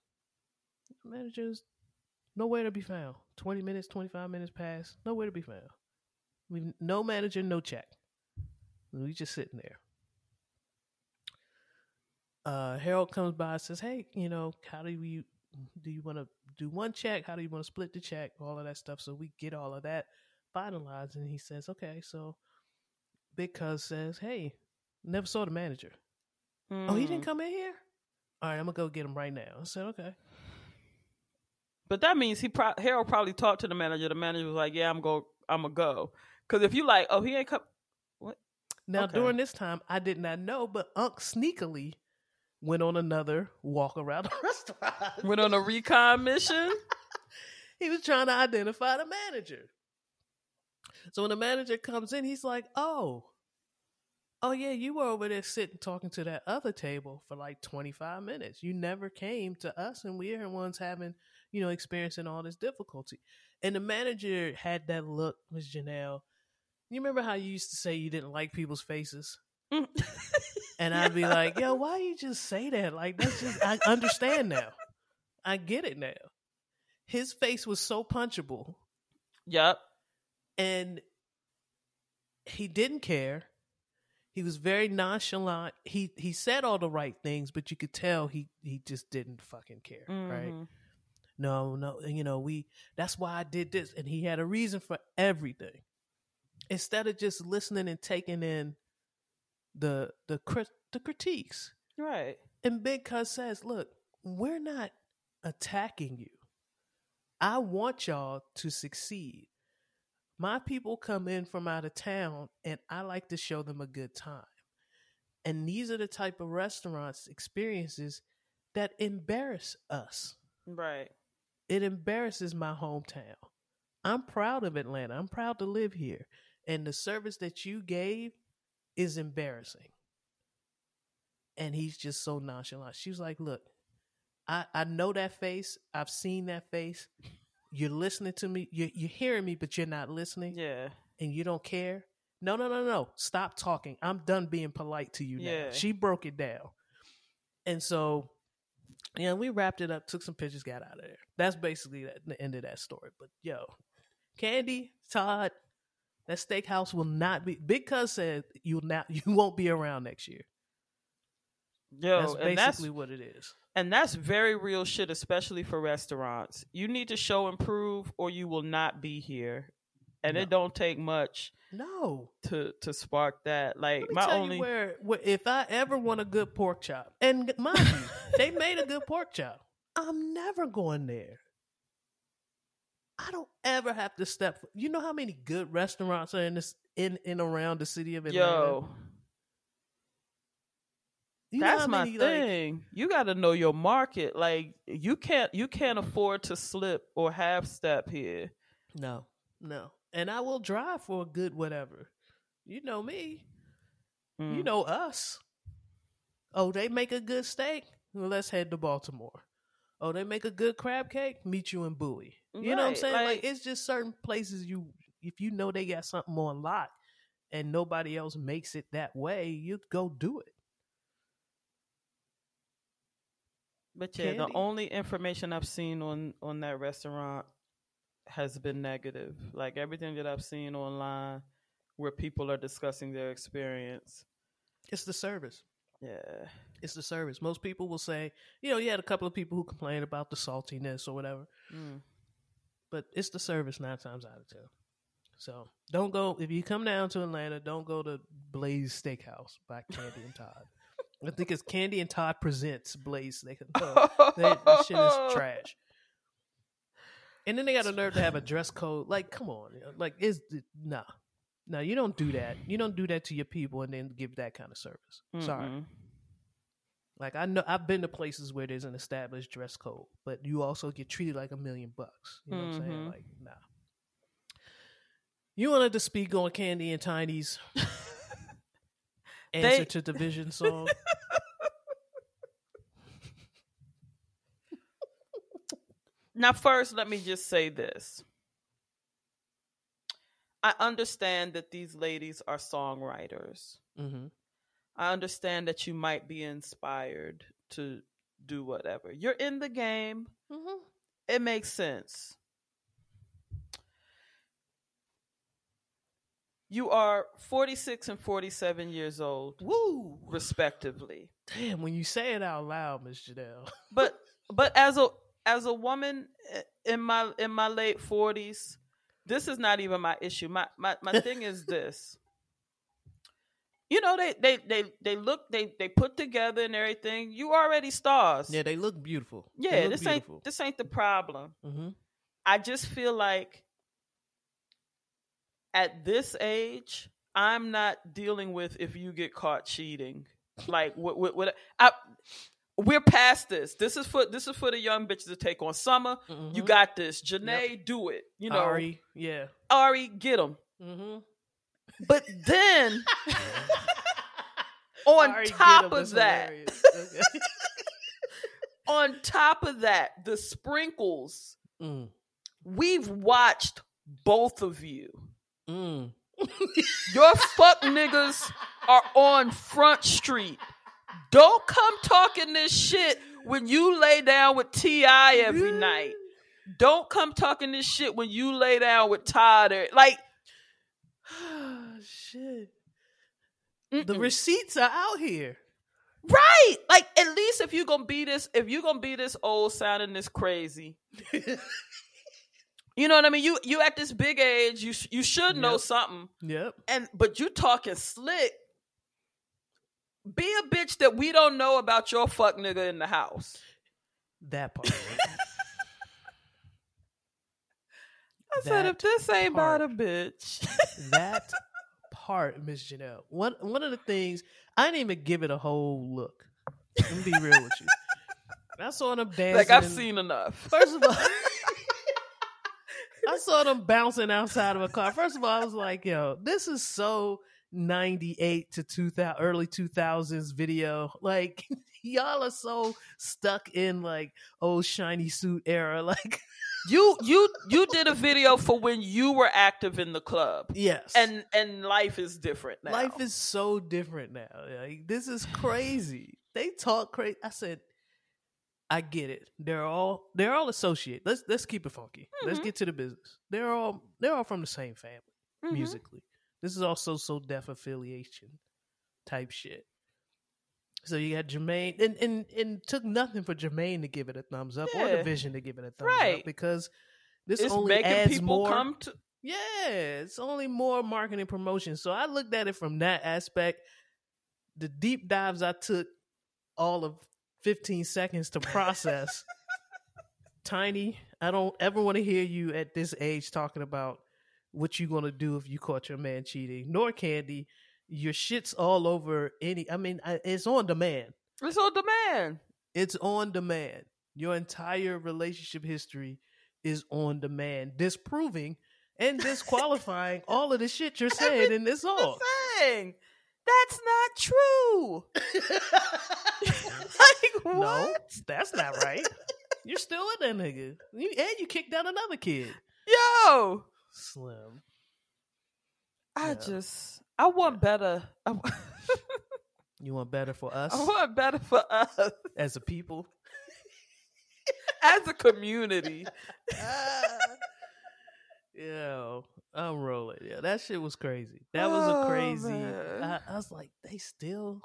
A: The manager's nowhere to be found. Twenty minutes, twenty five minutes pass, nowhere to be found. We no manager, no check. We just sitting there. Uh, Harold comes by and says, "Hey, you know, how do you do? You want to do one check? How do you want to split the check? All of that stuff." So we get all of that finalized, and he says, "Okay." So Big Cuz says, "Hey, never saw the manager. Oh, he didn't
B: Mm.
A: come in here. All right, I'm gonna go get him right now." I said, "Okay."
B: But that means he pro- Harold probably talked to the manager. The manager was like, "Yeah, I'm go. I'm gonna go." Because if you like, oh, he ain't come.
A: Now
B: Okay.
A: during this time, I did not know, but Unc sneakily went on another walk around the [LAUGHS] restaurant.
B: Went on a recon mission. [LAUGHS]
A: he was trying to identify the manager. So when the manager comes in, he's like, "Oh, oh yeah, you were over there sitting talking to that other table for like twenty five minutes. You never came to us, and we're the ones having, you know, experiencing all this difficulty." And the manager had that look, Miss Janelle. You remember how you used to say you didn't like people's faces? Mm. [LAUGHS] And I'd be like, yo, why you just say that? Like, that's just, I understand now. I get it now. His face was so punchable
B: yep.
A: and he didn't care. He was very nonchalant. He he said all the right things, but you could tell he he just didn't fucking care, right?
B: Mhm.
A: No, no, you know, we that's why I did this and he had a reason for everything. Instead of just listening and taking in the the crit, the critiques.
B: Right.
A: And Big Cuz says, look, we're not attacking you. I want y'all to succeed. My people come in from out of town and I like to show them a good time. And these are the type of restaurants, experiences that embarrass us.
B: Right.
A: It embarrasses my hometown. I'm proud of Atlanta. I'm proud to live here. And the service that you gave is embarrassing. And he's just so nonchalant. She was like, Look, I, I know that face. I've seen that face. You're listening to me. You're, you're hearing me, but you're not listening.
B: Yeah.
A: And you don't care. No, no, no, no. Stop talking. I'm done being polite to you now.
B: Yeah.
A: She broke it down. And so, yeah, we wrapped it up, took some pictures, got out of there. That's basically that, the end of that story. But yo, Kandi, Todd, that steakhouse will not be. Big Cuz said you'll not, [LAUGHS] you won't be around next year.
B: Yo,
A: that's
B: and that's
A: basically what it is.
B: and that's very real shit, especially for restaurants. You need to show improve, or you will not be here. And
A: No.
B: it don't take much
A: No,
B: to to spark that. Like my
A: tell
B: only
A: where, where if I ever want a good pork chop, and mind you, they made a good pork chop. I'm never going there. I don't ever have to step. You know how many good restaurants are in this in and around the city of Atlanta.
B: yo.
A: You
B: That's my
A: many, like-
B: thing. you got to know your market. Like you can't you can't afford to slip or half step here.
A: no, no, and I will drive for a good whatever. You know me. You
B: Mm.
A: know us. Oh, they make a good steak. Well, let's head to Baltimore. Oh, they make a good crab cake. Meet you in Bowie. You know what I'm saying? Like,
B: like-
A: it's just certain places you, if you know they got something on lock, and nobody else makes it that way, you go do it.
B: But yeah, the only information I've seen on on that restaurant has been negative. Like everything that I've seen online where people are discussing their experience.
A: It's the service.
B: Yeah.
A: It's the service. Most people will say, you know, you had a couple of people who complained about the saltiness or whatever,
B: Mm.
A: But it's the service nine times out of ten. So don't go if you come down to Atlanta. Don't go to Blaze Steakhouse by Kandi and Todd. [LAUGHS] I think it's Kandi and Todd presents Blaze Steakhouse. No, they, that [LAUGHS] shit is trash. And then they got a nerve to have a dress code. Like, come on, like is nah, no, you don't do that. You don't do that to your people and then give that kind of service. Sorry. Like I know I've been to places where there's an established dress code, but you also get treated like a million bucks. You know what I'm saying?
B: Mhm.
A: Like, nah. You wanted to speak on Kandi and Tiny's [LAUGHS] answer
B: They-
A: to Division song. [LAUGHS]
B: Now, first, let me just say this. I understand that these ladies are songwriters.
A: hmm
B: I understand that you might be inspired to do whatever. You're in the game.
A: hmm
B: It makes sense. You are 46 and 47 years old,
A: Woo!
B: respectively.
A: Damn, when you say it out loud, Miss Janelle. [LAUGHS]
B: But but as a as a woman in my in my late 40s, this is not even my issue. My my my thing is this. You know they they they they look they they put together and everything. You already stars.
A: Yeah, they look beautiful.
B: Yeah,
A: look
B: this
A: beautiful.
B: ain't this ain't the problem.
A: hmm
B: I just feel like at this age, I'm not dealing with if you get caught cheating. Like what? What? what I, we're past this. This is for this is for the young bitches to take on. Summer, you got this. Jhené, do it. You know, Ari,
A: Mm-hmm. Ari,
B: get them.
A: hmm
B: But then [LAUGHS] on
A: get
B: top of that.
A: Okay. [LAUGHS]
B: on top of that, the sprinkles.
A: Mm.
B: We've watched both of you.
A: Mm. [LAUGHS]
B: Your fuck niggas are on Front Street. Don't come talking this shit when you lay down with T.I. every night. Don't come talking this shit when you lay down with Todd. Or, like,
A: Shit. The
B: mm-mm.
A: receipts are out here.
B: right? Like, at least if you're gonna be this, if you're gonna be this old sounding this crazy, [LAUGHS] you know what I mean? You you at this big age, you you should know
A: Yep.
B: something.
A: yep.
B: and but you talking slick. Be a bitch that we don't know about your fuck nigga in the house.
A: That part. [LAUGHS]
B: I said, if this ain't about a bitch,
A: that part, Miss Janelle. One one of the things I didn't even give it a whole look. Let me be real with you. I saw them dancing.
B: like I've seen enough.
A: First of all, [LAUGHS] I saw them bouncing outside of a car. First of all, I was like, "Yo, this is so '98 to 2000, early 2000s video. Like, [LAUGHS] y'all are so stuck in like old shiny suit era. [LAUGHS] Like,
B: You you you did a video for when you were active in the club,
A: yes,
B: and and life is different now.
A: life is so different now. Like, this is crazy. They talk crazy. I said." I get it. They're all they're all associated. Let's let's keep it funky. Let's
B: Mhm.
A: get to the business. They're all they're all from the same family.
B: Mhm.
A: musically. This is also So Def affiliation type shit. So you got Jermaine, and and and took nothing for Jermaine to give it a thumbs up or
B: Yeah.
A: the Vision to give it a thumbs
B: Right.
A: up because this
B: it's
A: only adds
B: people
A: more.
B: come to.
A: Yeah, it's only more marketing promotion. So I looked at it from that aspect. The deep dives I took all of 15 seconds to process. [LAUGHS] Tiny, I don't ever want to hear you at this age talking about what you're going to do if you caught your man cheating. Nor Kandi, your shit's all over any. I mean, it's on demand.
B: It's on demand.
A: It's on demand. Your entire relationship history is on demand, disproving and [LAUGHS] disqualifying all of the shit you're saying in this song.
B: Saying that's not true. [LAUGHS] like what?
A: No, that's not right. You're still with that nigga. You, and you kicked out another kid.
B: Yo,
A: Slim.
B: I
A: Yeah.
B: just I want better. I, wa- [LAUGHS]
A: You want better for us
B: I want better for us
A: as a people? [LAUGHS]
B: as a community. [LAUGHS]
A: Yeah, I'm rolling. Yeah, that shit was crazy. That was
B: Oh,
A: a crazy. I, I was like, they still.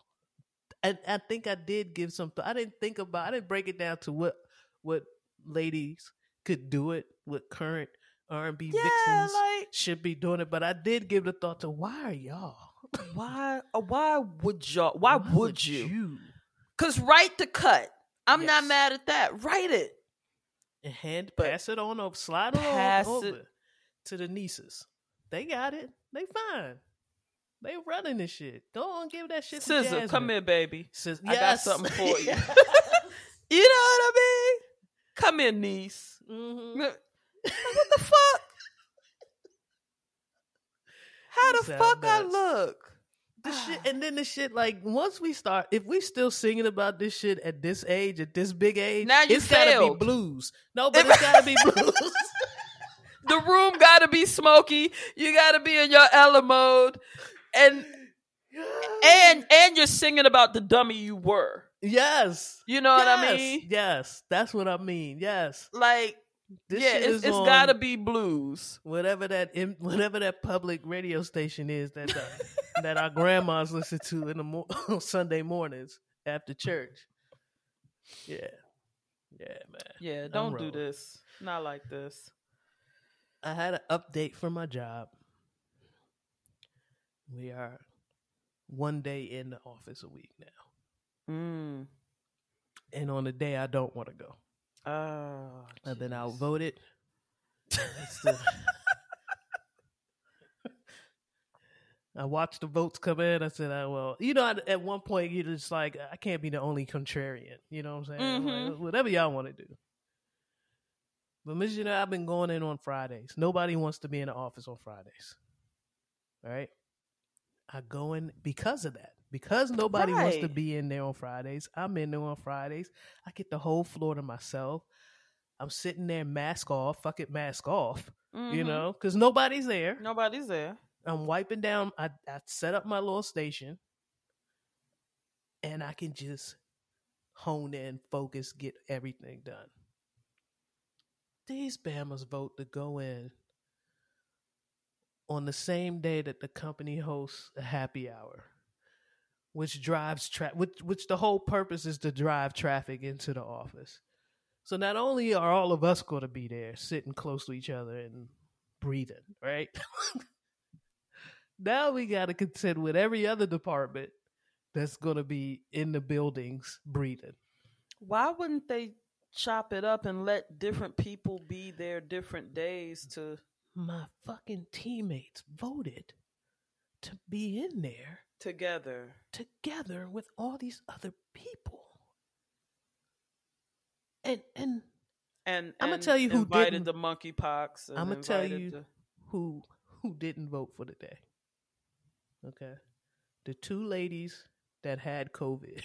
A: I, I think I did give some. th- I didn't think about. I didn't break it down to what what ladies could do it. What current R and B
B: Yeah,
A: vixens
B: like
A: should be doing it. But I did give the thought to why are y'all? [LAUGHS]
B: why? uh, Why would y'all? Why, would, you?
A: you?
B: Cause write the cut. I'm not mad at that. Write it.
A: And hand
B: But
A: pass it on over, slide it
B: pass
A: on
B: it-
A: over to the nieces. They got it. They fine. They running this shit. Go on, give that shit
B: Scissor, come here, baby.
A: Sis-
B: I got something for you. [LAUGHS] [LAUGHS] You know what I mean? Come here, niece.
A: Mhm.
B: What the fuck? How the fuck I look?
A: The [SIGHS] shit, and then the shit. Like once we start, if we still singing about this shit at this age, at this big age,
B: Now you
A: it's gotta be blues. No, [LAUGHS] but it's gotta be blues. [LAUGHS] [LAUGHS]
B: The room gotta be smoky. You gotta be in your Ella mode, and and and you're singing about the dummy you were.
A: yes,
B: You know what I mean?
A: Yes, that's what I mean. Yes,
B: Like,
A: this
B: yeah, it's, it's
A: on
B: gotta be blues.
A: whatever that [LAUGHS] whatever that public radio station is that the, [LAUGHS] that our grandmas listen to in the mo- [LAUGHS] on Sunday mornings after church. Yeah, yeah, man.
B: Yeah, don't do this. Not like this.
A: I had an update for my job. We are one day in the office a week now,
B: Mm.
A: and on the day I don't want to go,
B: Oh,
A: and then I'll
B: jeez.
A: vote it. The- I watched the votes come in. I said, oh, "Well, you know." At, at one point, you're just like, "I can't be the only contrarian." You know what I'm saying? I'm like,
B: mm-hmm.
A: whatever y'all want to do. But Miss, you know, I've been going in on Fridays. Nobody wants to be in the office on Fridays. All right, I go in because of that. Because nobody wants to be in there on Fridays, I'm in there on Fridays. I get the whole floor to myself. I'm sitting there, mask off. Fuck it, mask off. You
B: Mhm.
A: know, because nobody's there.
B: nobody's there.
A: I'm wiping down. I, I set up my little station, and I can just hone in, focus, get everything done. These Bamas vote to go in on the same day that the company hosts a happy hour, which drives tra- which which the whole purpose is to drive traffic into the office. So not only are all of us going to be there, sitting close to each other and breathing, right? [LAUGHS] now we got to contend with every other department that's going to be in the buildings breathing.
B: Why wouldn't they chop it up and let different people be there different days to
A: My fucking teammates voted to be in there
B: together?
A: together with all these other people. And and
B: And
A: I'ma tell you who
B: invited
A: didn't-
B: the monkeypox.
A: I'ma tell you-
B: the-
A: who who didn't vote for the day? Okay. The two ladies that had COVID.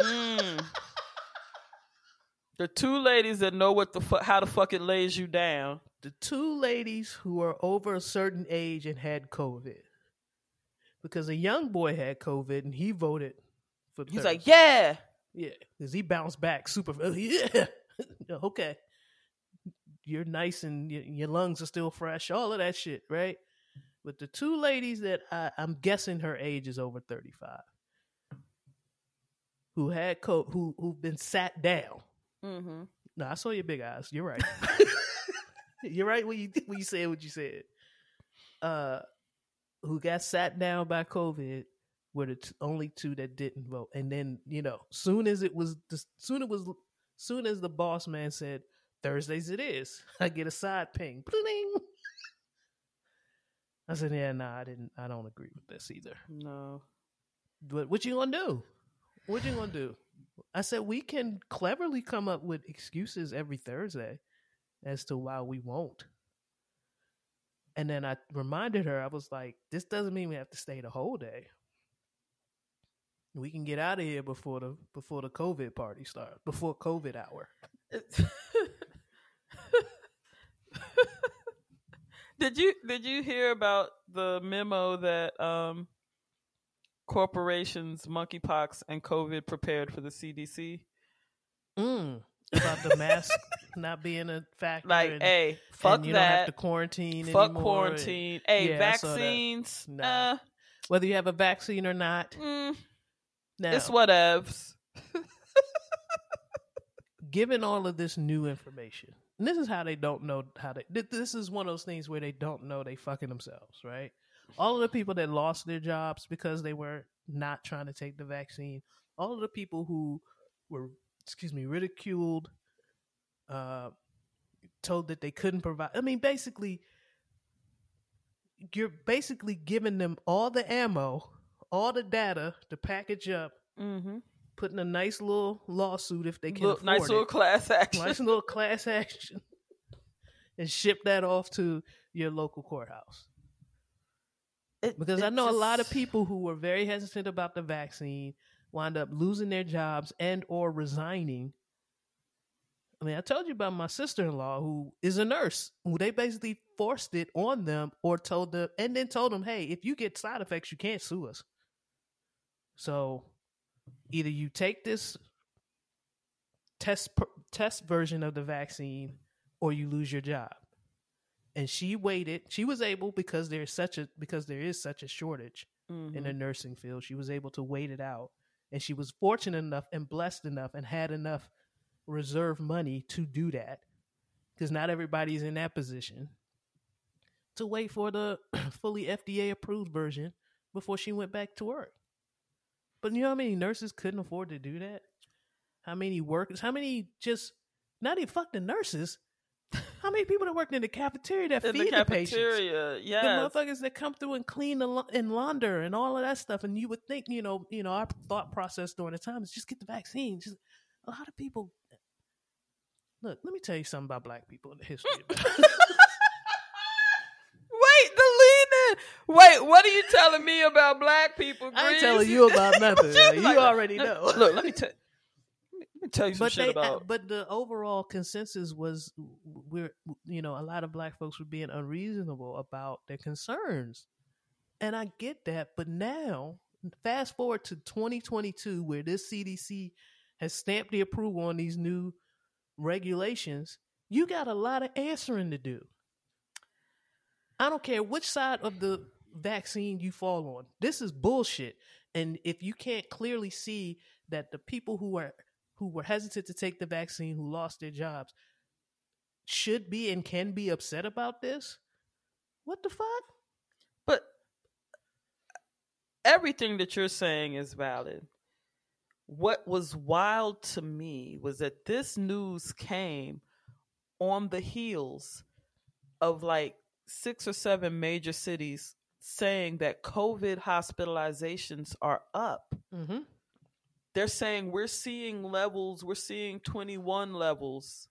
B: Mm. [LAUGHS] the two ladies that know what the fu- how the fuck it lays you down.
A: the two ladies who are over a certain age and had COVID. Because a young boy had COVID and he voted for
B: He's
A: Thursday.
B: like, yeah,
A: Yeah, because he bounced back super. [LAUGHS] Yeah, [LAUGHS] okay. You're nice and your, your lungs are still fresh. All of that shit, right? But the two ladies that I, I'm guessing her age is over 35. who had co- who who've been sat down.
B: Mm-hmm.
A: No, I saw your big eyes. You're right. [LAUGHS] You're right when you when you said what you said. Uh, who got sat down by COVID were the t- only two that didn't vote, and then you know, soon as it was, soon it was, soon as the boss man said Thursdays it is, [LAUGHS] I get a side ping. Bling. I said, yeah, nah, I didn't. I don't agree with this either.
B: No.
A: But what you gonna do? What you gonna do? I said we can cleverly come up with excuses every Thursday as to why we won't. And then I reminded her, I was like, this doesn't mean we have to stay the whole day. We can get out of here before the before the COVID party starts, before COVID hour. [LAUGHS]
B: did you did you hear about the memo that um corporations monkeypox and covid prepared for the cdc
A: Mm, about the mask not being a factor.
B: like
A: and,
B: hey fuck
A: and you don't have
B: that
A: to quarantine
B: fuck
A: anymore,
B: quarantine hey
A: Yeah,
B: vaccines
A: Nah.
B: uh,
A: Whether you have a vaccine or not.
B: mm,
A: Now,
B: it's whatevs [LAUGHS]
A: given all of this new information, and this is how they don't know how they. This is one of those things where they don't know they fucking themselves, right? All of the people that lost their jobs because they were not trying to take the vaccine, all of the people who were, excuse me, ridiculed, uh, told that they couldn't provide. I mean, basically, you're basically giving them all the ammo, all the data to package up,
B: mm-hmm.
A: put in a nice little lawsuit if they can
B: Look,
A: afford
B: nice
A: it
B: little class action
A: nice little class action and ship that off to your local courthouse.
B: It-
A: Because I know a lot of people who were very hesitant about the vaccine wind up losing their jobs and or resigning. I mean, I told you about my sister-in-law who is a nurse, who they basically forced it on them or told them and then told them, "Hey, if you get side effects, you can't sue us." So, either you take this test test version of the vaccine or you lose your job. And she waited. She was able because there's such a because there is such a shortage in
B: Mhm.
A: the nursing field. She was able to wait it out. And she was fortunate enough and blessed enough and had enough reserve money to do that. Because not everybody's in that position. To wait for the [CLEARS THROAT] fully FDA approved version before she went back to work. But you know how many nurses couldn't afford to do that? How many workers? How many just not even fuck the nurses? How many people that worked in the cafeteria that
B: in
A: feed
B: the
A: the, patients?
B: cafeteria
A: The motherfuckers that come through and clean the la- and launder and all of that stuff, and you would think, you know, you know, our thought process during the time is just get the vaccine. Just a lot of people. Look, let me tell you something about black people in the history. [LAUGHS]
B: Wait, the leaning. Wait, what are you telling me about black people?
A: I ain't telling you about [LAUGHS] nothing. You
B: like-
A: already know.
B: Look, let me tell. Let me tell you some
A: but
B: shit
A: they,
B: about.
A: but the overall consensus was we're you know a lot of black folks were being unreasonable about their concerns, and I get that. But now, fast forward to 2022, where this CDC has stamped the approval on these new regulations, you got a lot of answering to do. I don't care which side of the vaccine you fall on. This is bullshit. And if you can't clearly see that the people who are who were hesitant to take the vaccine, who lost their jobs, should be and can be upset about this, what the fuck?
B: But everything that you're saying is valid. What was wild to me was that this news came on the heels of like six or seven major cities saying that COVID hospitalizations are up.
A: Mm-hmm.
B: They're saying we're seeing levels, we're seeing 21 levels,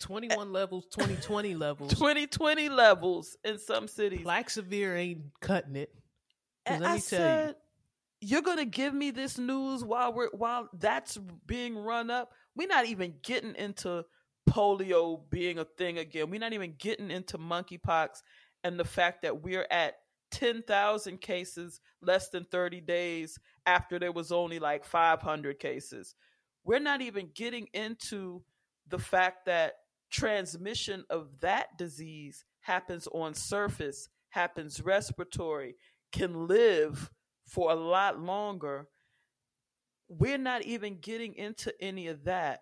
A: 21 levels, 2020 [LAUGHS] levels.
B: 2020 levels in some cities.
A: Black severe ain't cutting it.
B: And
A: let
B: I
A: tell
B: said, you. are gonna give me this news while we're while that's being run up. We're not even getting into polio being a thing again. We're not even getting into monkeypox and the fact that we're at ten thousand cases less than thirty days after there was only like five hundred cases. We're not even getting into the fact that transmission of that disease happens on surface, happens respiratory, can live for a lot longer. we're not even getting into any of that.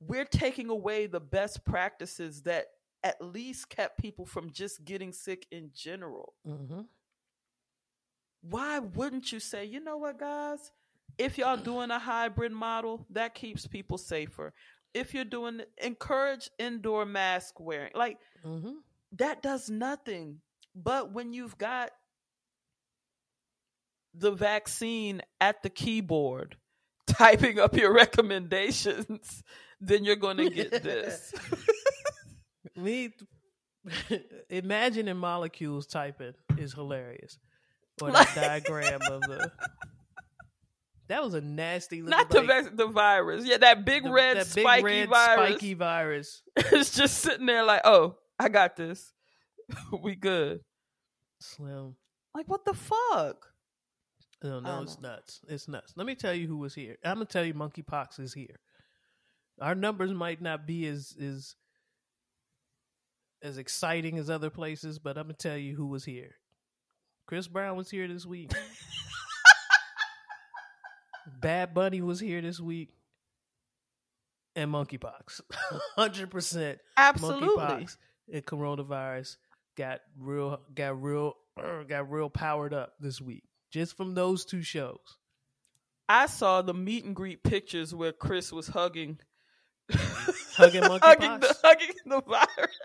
B: We're taking away the best practices that at least kept people from just getting sick in general.
A: Mm-hmm.
B: Why wouldn't you say, you know what, guys? If y'all doing a hybrid model, that keeps people safer. If you're doing encourage indoor mask wearing, like
A: Mm-hmm.
B: that does nothing. But when you've got the vaccine at the keyboard [LAUGHS] typing up your recommendations, then you're going to get [LAUGHS] this.
A: Me, [LAUGHS] imagining molecules typing is hilarious. Or [LAUGHS] the
B: Like-
A: diagram of the. [LAUGHS] That was a nasty. looking,
B: Not the
A: like,
B: vac- the virus. Yeah, that big
A: the-
B: red
A: that big
B: spiky
A: red
B: virus.
A: spiky virus. [LAUGHS]
B: it's just sitting there like, oh, I got this. we good.
A: Slim.
B: Like, what the fuck?
A: No, no,
B: don't
A: it's nuts. It's nuts. Let me tell you who was here. I'm gonna tell you, monkeypox is here. Our numbers might not be as as as exciting as other places, but I'm gonna tell you who was here. Chris Brown was here this week. [LAUGHS] Bad Bunny was here this week, and monkeypox, [LAUGHS] hundred percent
B: Absolutely.
A: monkeypox and coronavirus got real got real [CLEARS THROAT] got real powered up this week just from those two shows.
B: I saw the meet and greet pictures where Chris was hugging
A: Hugging [LAUGHS]
B: hugging
A: monkeypox?
B: the, hugging the virus.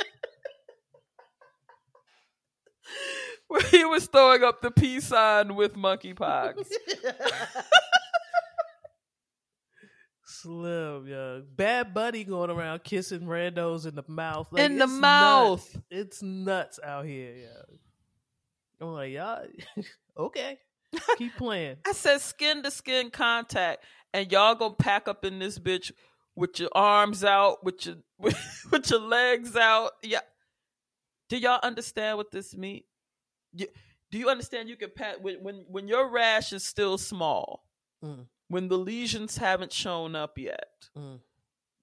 B: Where [LAUGHS] he was throwing up the peace sign with monkeypox. [LAUGHS]
A: Slim, yeah. Bad Bunny going around kissing randos in the mouth. Like,
B: In the mouth.
A: nuts. It's nuts out here, yeah. I'm like, y'all, [LAUGHS] okay. Keep playing.
B: I said skin to skin contact, and y'all gonna pack up in this bitch with your arms out, with your with, with your legs out. Yeah. Do y'all understand what this means? You, do you understand you can pat when when when your rash is still small,
A: Mm.
B: when the lesions haven't shown up yet,
A: Mm.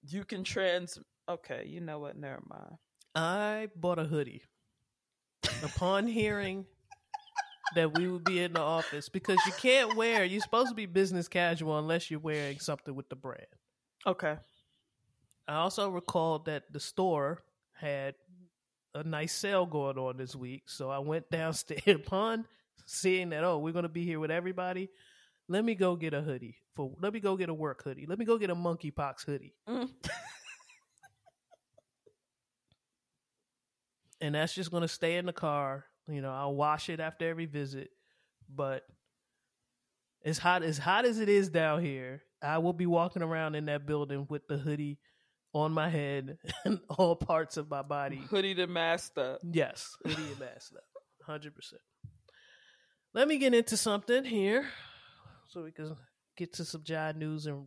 B: you can trans. Okay, you know what? Never mind.
A: I bought a hoodie upon hearing [LAUGHS] that we would be in the office because you can't wear, you're supposed to be business casual unless you're wearing something with the brand.
B: Okay.
A: I also recalled that the store had a nice sale going on this week. So I went [LAUGHS] downstairs upon seeing that, oh, we're going to be here with everybody. Let me go get a hoodie. For Let me go get a work hoodie. Let me go get a monkeypox hoodie.
B: Mm. [LAUGHS]
A: and that's just going to stay in the car. You know, I'll wash it after every visit, but as hot as hot as it is down here, I will be walking around in that building with the hoodie on my head [LAUGHS] and all parts of my body.
B: Hoodie to masked up.
A: Yes, hoodie up, hundred percent. Let me get into something here, so we can get to some John news and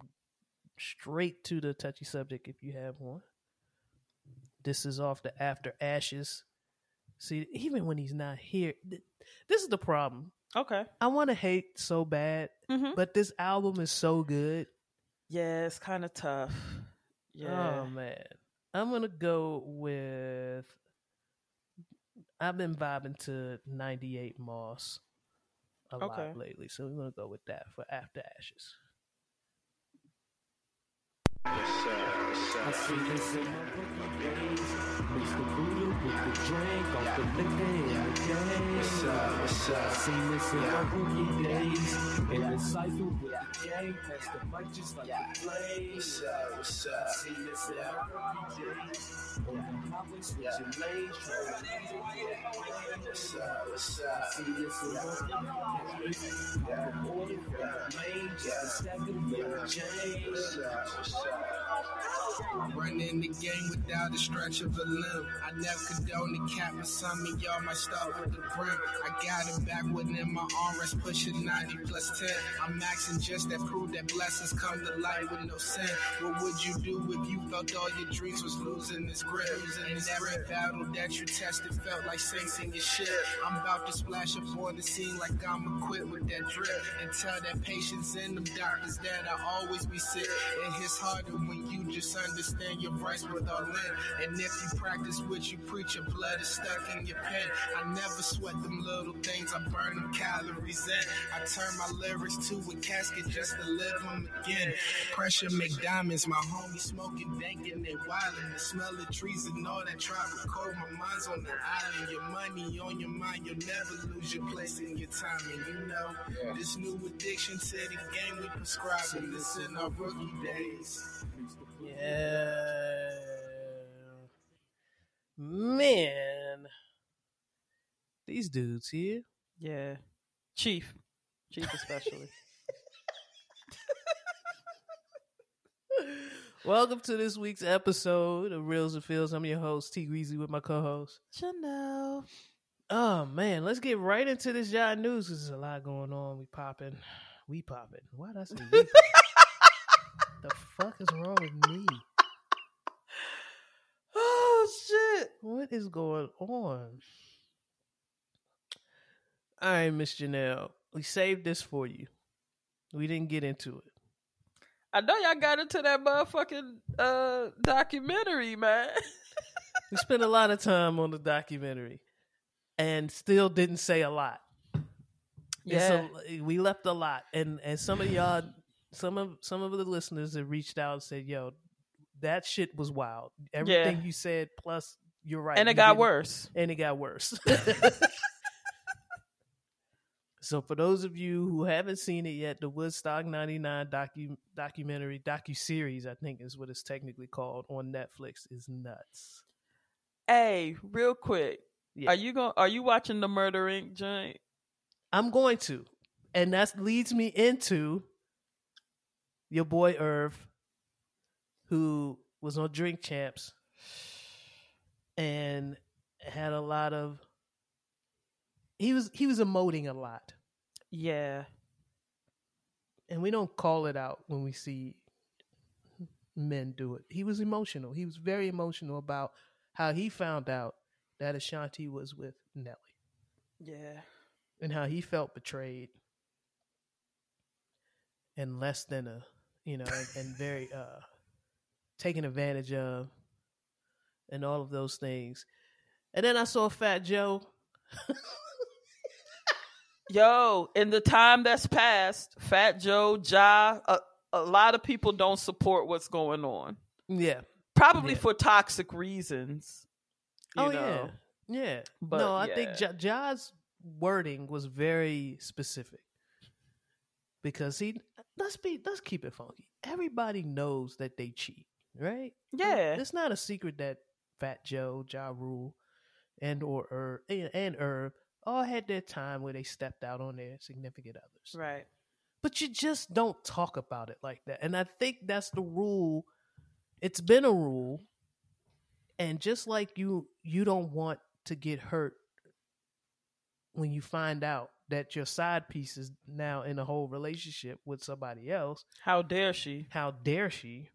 A: straight to the touchy subject if you have one. This is off the After Ashes. See, even when he's not here, th- this is the problem.
B: Okay.
A: I want to hate so bad,
B: Mm-hmm.
A: but this album is so good.
B: Yeah, it's kind of tough. Oh, yeah.
A: Oh man, I'm gonna go with. I've been vibing to '98 Moss a
B: Okay.
A: lot lately, so we're gonna go with that for After Ashes.
C: I see this in my rookie days. Mix the voodoo with the drink off the liquor in the game. What's up, what's up? Seen this in my rookie days. In the cycle with the gang, test the mic just like a flame. What's up, what's up? Seen this in my rookie days. On the highway, switching lanes, trying to What's up, what's up? I see this in my rookie days. I'm order from the main, just a stack of Mary Jane. What's up, what's up?
D: Running the game without a stretch of a limb. I never condone the cap, but some of y'all might start with the brim. I got it back within my armrest, pushing 90 plus 10. I'm maxing just that prove that blessings come to light with no sin. What would you do if you felt all your dreams was losing this grip? And every battle that you tested felt like sinks in your shit. I'm about to splash up on the scene like I'm equipped with that drip. And tell that patience in them doctors that I always be sick. It hits harder when you just understand your rights with all in. And if you practice what you preach, your blood is stuck in your pen. I never sweat them little things, I burn them calories in. I turn my lyrics to a casket just to live them again. Pressure make diamonds, my homie smoking dank and they wildin'. The smell of trees and all that tropical cold. My mind's on the island, your money on your mind, you'll never lose your place in your time. And you know, this new addiction to the game we prescribing this in our rookie days.
A: Yeah. Man. These dudes here.
B: Yeah. Chief. Chief especially. [LAUGHS]
A: Welcome to this week's episode of Reels and Feels. I'm your host, T Greasy, with my co-host.
B: Janelle.
A: Oh man, let's get right into this yacht news. 'cause There's a lot going on. We popping, we popping. Why did I say we? [LAUGHS] the fuck is wrong with me?
B: Oh shit.
A: What is going on? All right, Miss Janelle, we saved this for you. We didn't get into it.
B: I know y'all got into that motherfucking uh documentary, man. [LAUGHS]
A: We spent a lot of time on the documentary, and still didn't say a lot.
B: Yeah.
A: So we left a lot, and and some of y'all, some of some of the listeners have reached out and said, "Yo, that shit was wild. Everything
B: Yeah.
A: you said, plus you're right,
B: and it got worse.
A: and it got worse." [LAUGHS] [LAUGHS] so for those of you who haven't seen it yet, the Woodstock '99 docu documentary docu series, I think is what it's technically called on Netflix, is nuts.
B: Hey, real quick.
A: Yeah.
B: Are you going are you watching the Murder Inc. joint?
A: I'm going to. And that leads me into your boy Irv, who was on Drink Champs and had a lot of he was he was emoting a lot.
B: Yeah.
A: And we don't call it out when we see men do it. He was emotional. He was very emotional about how he found out that Ashanti was with Nelly.
B: Yeah.
A: and how he felt betrayed and less than a you know and, and very uh taken advantage of and all of those things and then i saw fat joe [LAUGHS]
B: Yo, in the time that's passed, Fat Joe, Ja, a, a lot of people don't support what's going on.
A: yeah
B: Probably
A: Yeah.
B: for toxic reasons. You
A: oh
B: know?
A: yeah yeah
B: But,
A: no i
B: yeah.
A: think ja, ja's wording was very specific because he let's be let's keep it funky everybody knows that they cheat right
B: Yeah.
A: It's not a secret that Fat Joe, Ja Rule, and or Irv and, Irv all had their time where they stepped out on their significant others.
B: Right.
A: But you just don't talk about it like that. And I think that's the rule. It's been a rule. And just like you you don't want to get hurt when you find out that your side piece is now in a whole relationship with somebody else,
B: How dare she?
A: how dare she?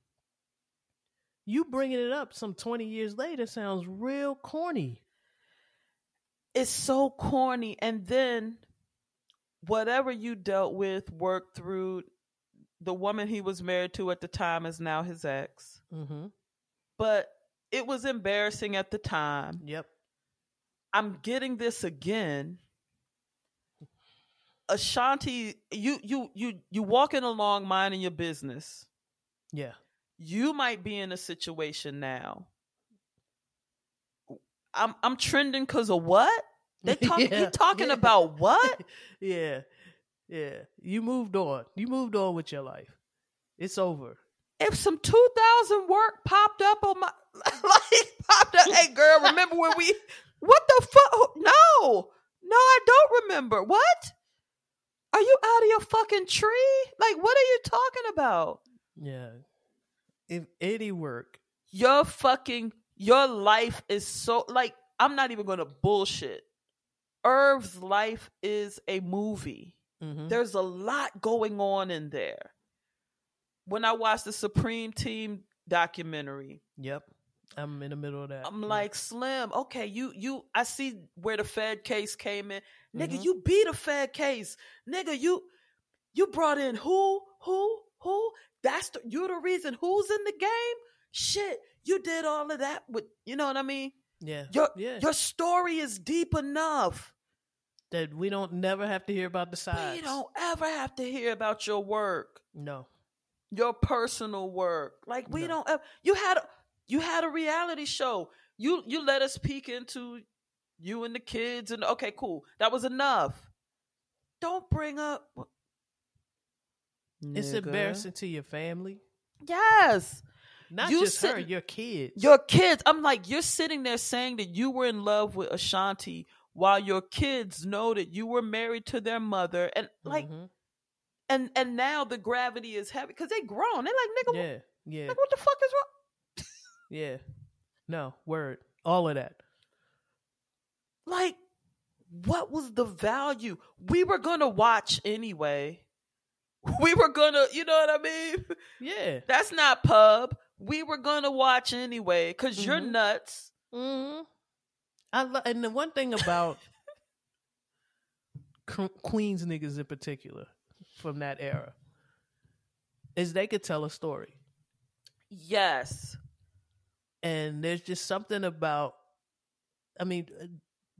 A: You bringing it up some 20 years later sounds real corny.
B: It's so corny. And then whatever you dealt with, worked through, the woman he was married to at the time is now his ex.
A: Mm-hmm.
B: But it was embarrassing at the time.
A: Yep.
B: I'm getting this again. Ashanti, you you you you walking along minding your business.
A: Yeah.
B: You might be in a situation now. I'm I'm trending because of what? They [LAUGHS] talk,
A: Yeah,
B: he talking
A: yeah.
B: about what? [LAUGHS]
A: yeah. Yeah. You moved on. You moved on with your life. It's over.
B: If some 2000 work popped up on my [LAUGHS] like popped up, hey girl, remember when we? What the fuck? No, no, I don't remember. What? Are you out of your fucking tree? Like, what are you talking about?
A: Yeah. If any work.
B: Your fucking your life is so like I'm not even gonna bullshit. Irv's life is a movie.
A: Mm-hmm.
B: There's a lot going on in there. When I watched the Supreme Team documentary,
A: Yep. I'm in the middle of that.
B: I'm
A: Yeah.
B: like, Slim, okay, you you I see where the Fed case came in. Nigga,
A: Mhm.
B: you beat a Fed case. Nigga, you you brought in who, who, who? That's the, you're the reason. Who's in the game? Shit, you did all of that with you know what I mean.
A: Yeah.
B: Your
A: yeah.
B: your story is deep enough.
A: that we don't never have to hear about the sides.
B: We don't ever have to hear about your work,
A: No.
B: your personal work. Like we
A: No.
B: don't. Ever, you had a, you had a reality show. You you let us peek into you and the kids, and okay, cool. That was enough. Don't bring up.
A: It's
B: Nigga.
A: embarrassing to your family.
B: Yes.
A: Not
B: You
A: just her, your kids.
B: Your kids, I'm like, you're sitting there saying that you were in love with Ashanti while your kids know that you were married to their mother. And like,
A: Mhm.
B: and and now the gravity is heavy because they grown. They're like, nigga,
A: Yeah. Yeah.
B: like, what the fuck is wrong?
A: Yeah. No, word. All of that.
B: Like, what was the value? We were gonna watch anyway. We were gonna, you know what I mean?
A: Yeah.
B: That's not pub. We were gonna watch anyway because you're
A: Mhm.
B: nuts.
A: hmm I lo- and the one thing about [LAUGHS] Queens niggas in particular from that era is they could tell a story.
B: Yes.
A: and there's just something about i mean uh,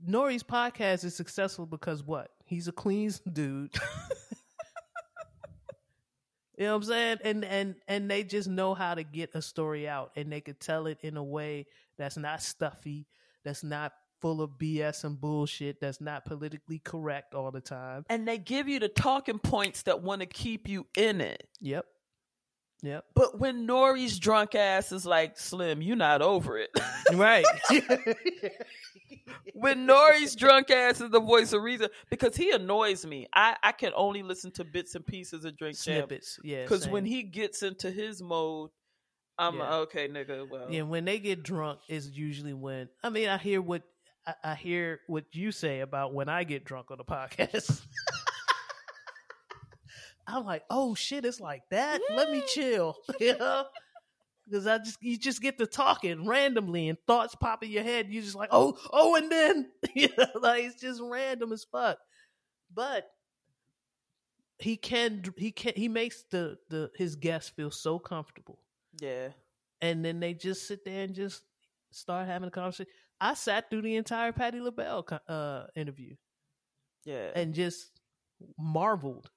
A: nori's podcast is successful because what he's a queens dude [LAUGHS] you know what i'm saying? And and and they just know how to get a story out and they could tell it in a way that's not stuffy that's not full of bs and bullshit that's not politically correct all the time.
B: And they give you the talking points that want to keep you in it.
A: yep yep
B: But when Nori's drunk ass is like, Slim, you're not over it. [LAUGHS]
A: right [LAUGHS]
B: when Nori's drunk ass is the voice of reason, because he annoys me. I, I can only listen to bits and pieces of Drink
A: snippets yeah
B: Because when he gets into his mode, I'm
A: Yeah.
B: like, okay, nigga, well.
A: Yeah, when they get drunk is usually when I mean I hear what I, I hear what you say about when I get drunk on the podcast. [LAUGHS] I'm like, oh shit, it's like that. Let me chill, [LAUGHS] you know, because I just you just get to talking randomly and thoughts pop in your head. You just like, oh, oh, and then [LAUGHS] you know, like it's just random as fuck. But he can he can he makes the the his guests feel so comfortable
B: Yeah.
A: and then they just sit there and just start having a conversation. I sat through the entire Patti LaBelle uh, interview
B: Yeah.
A: and just marveled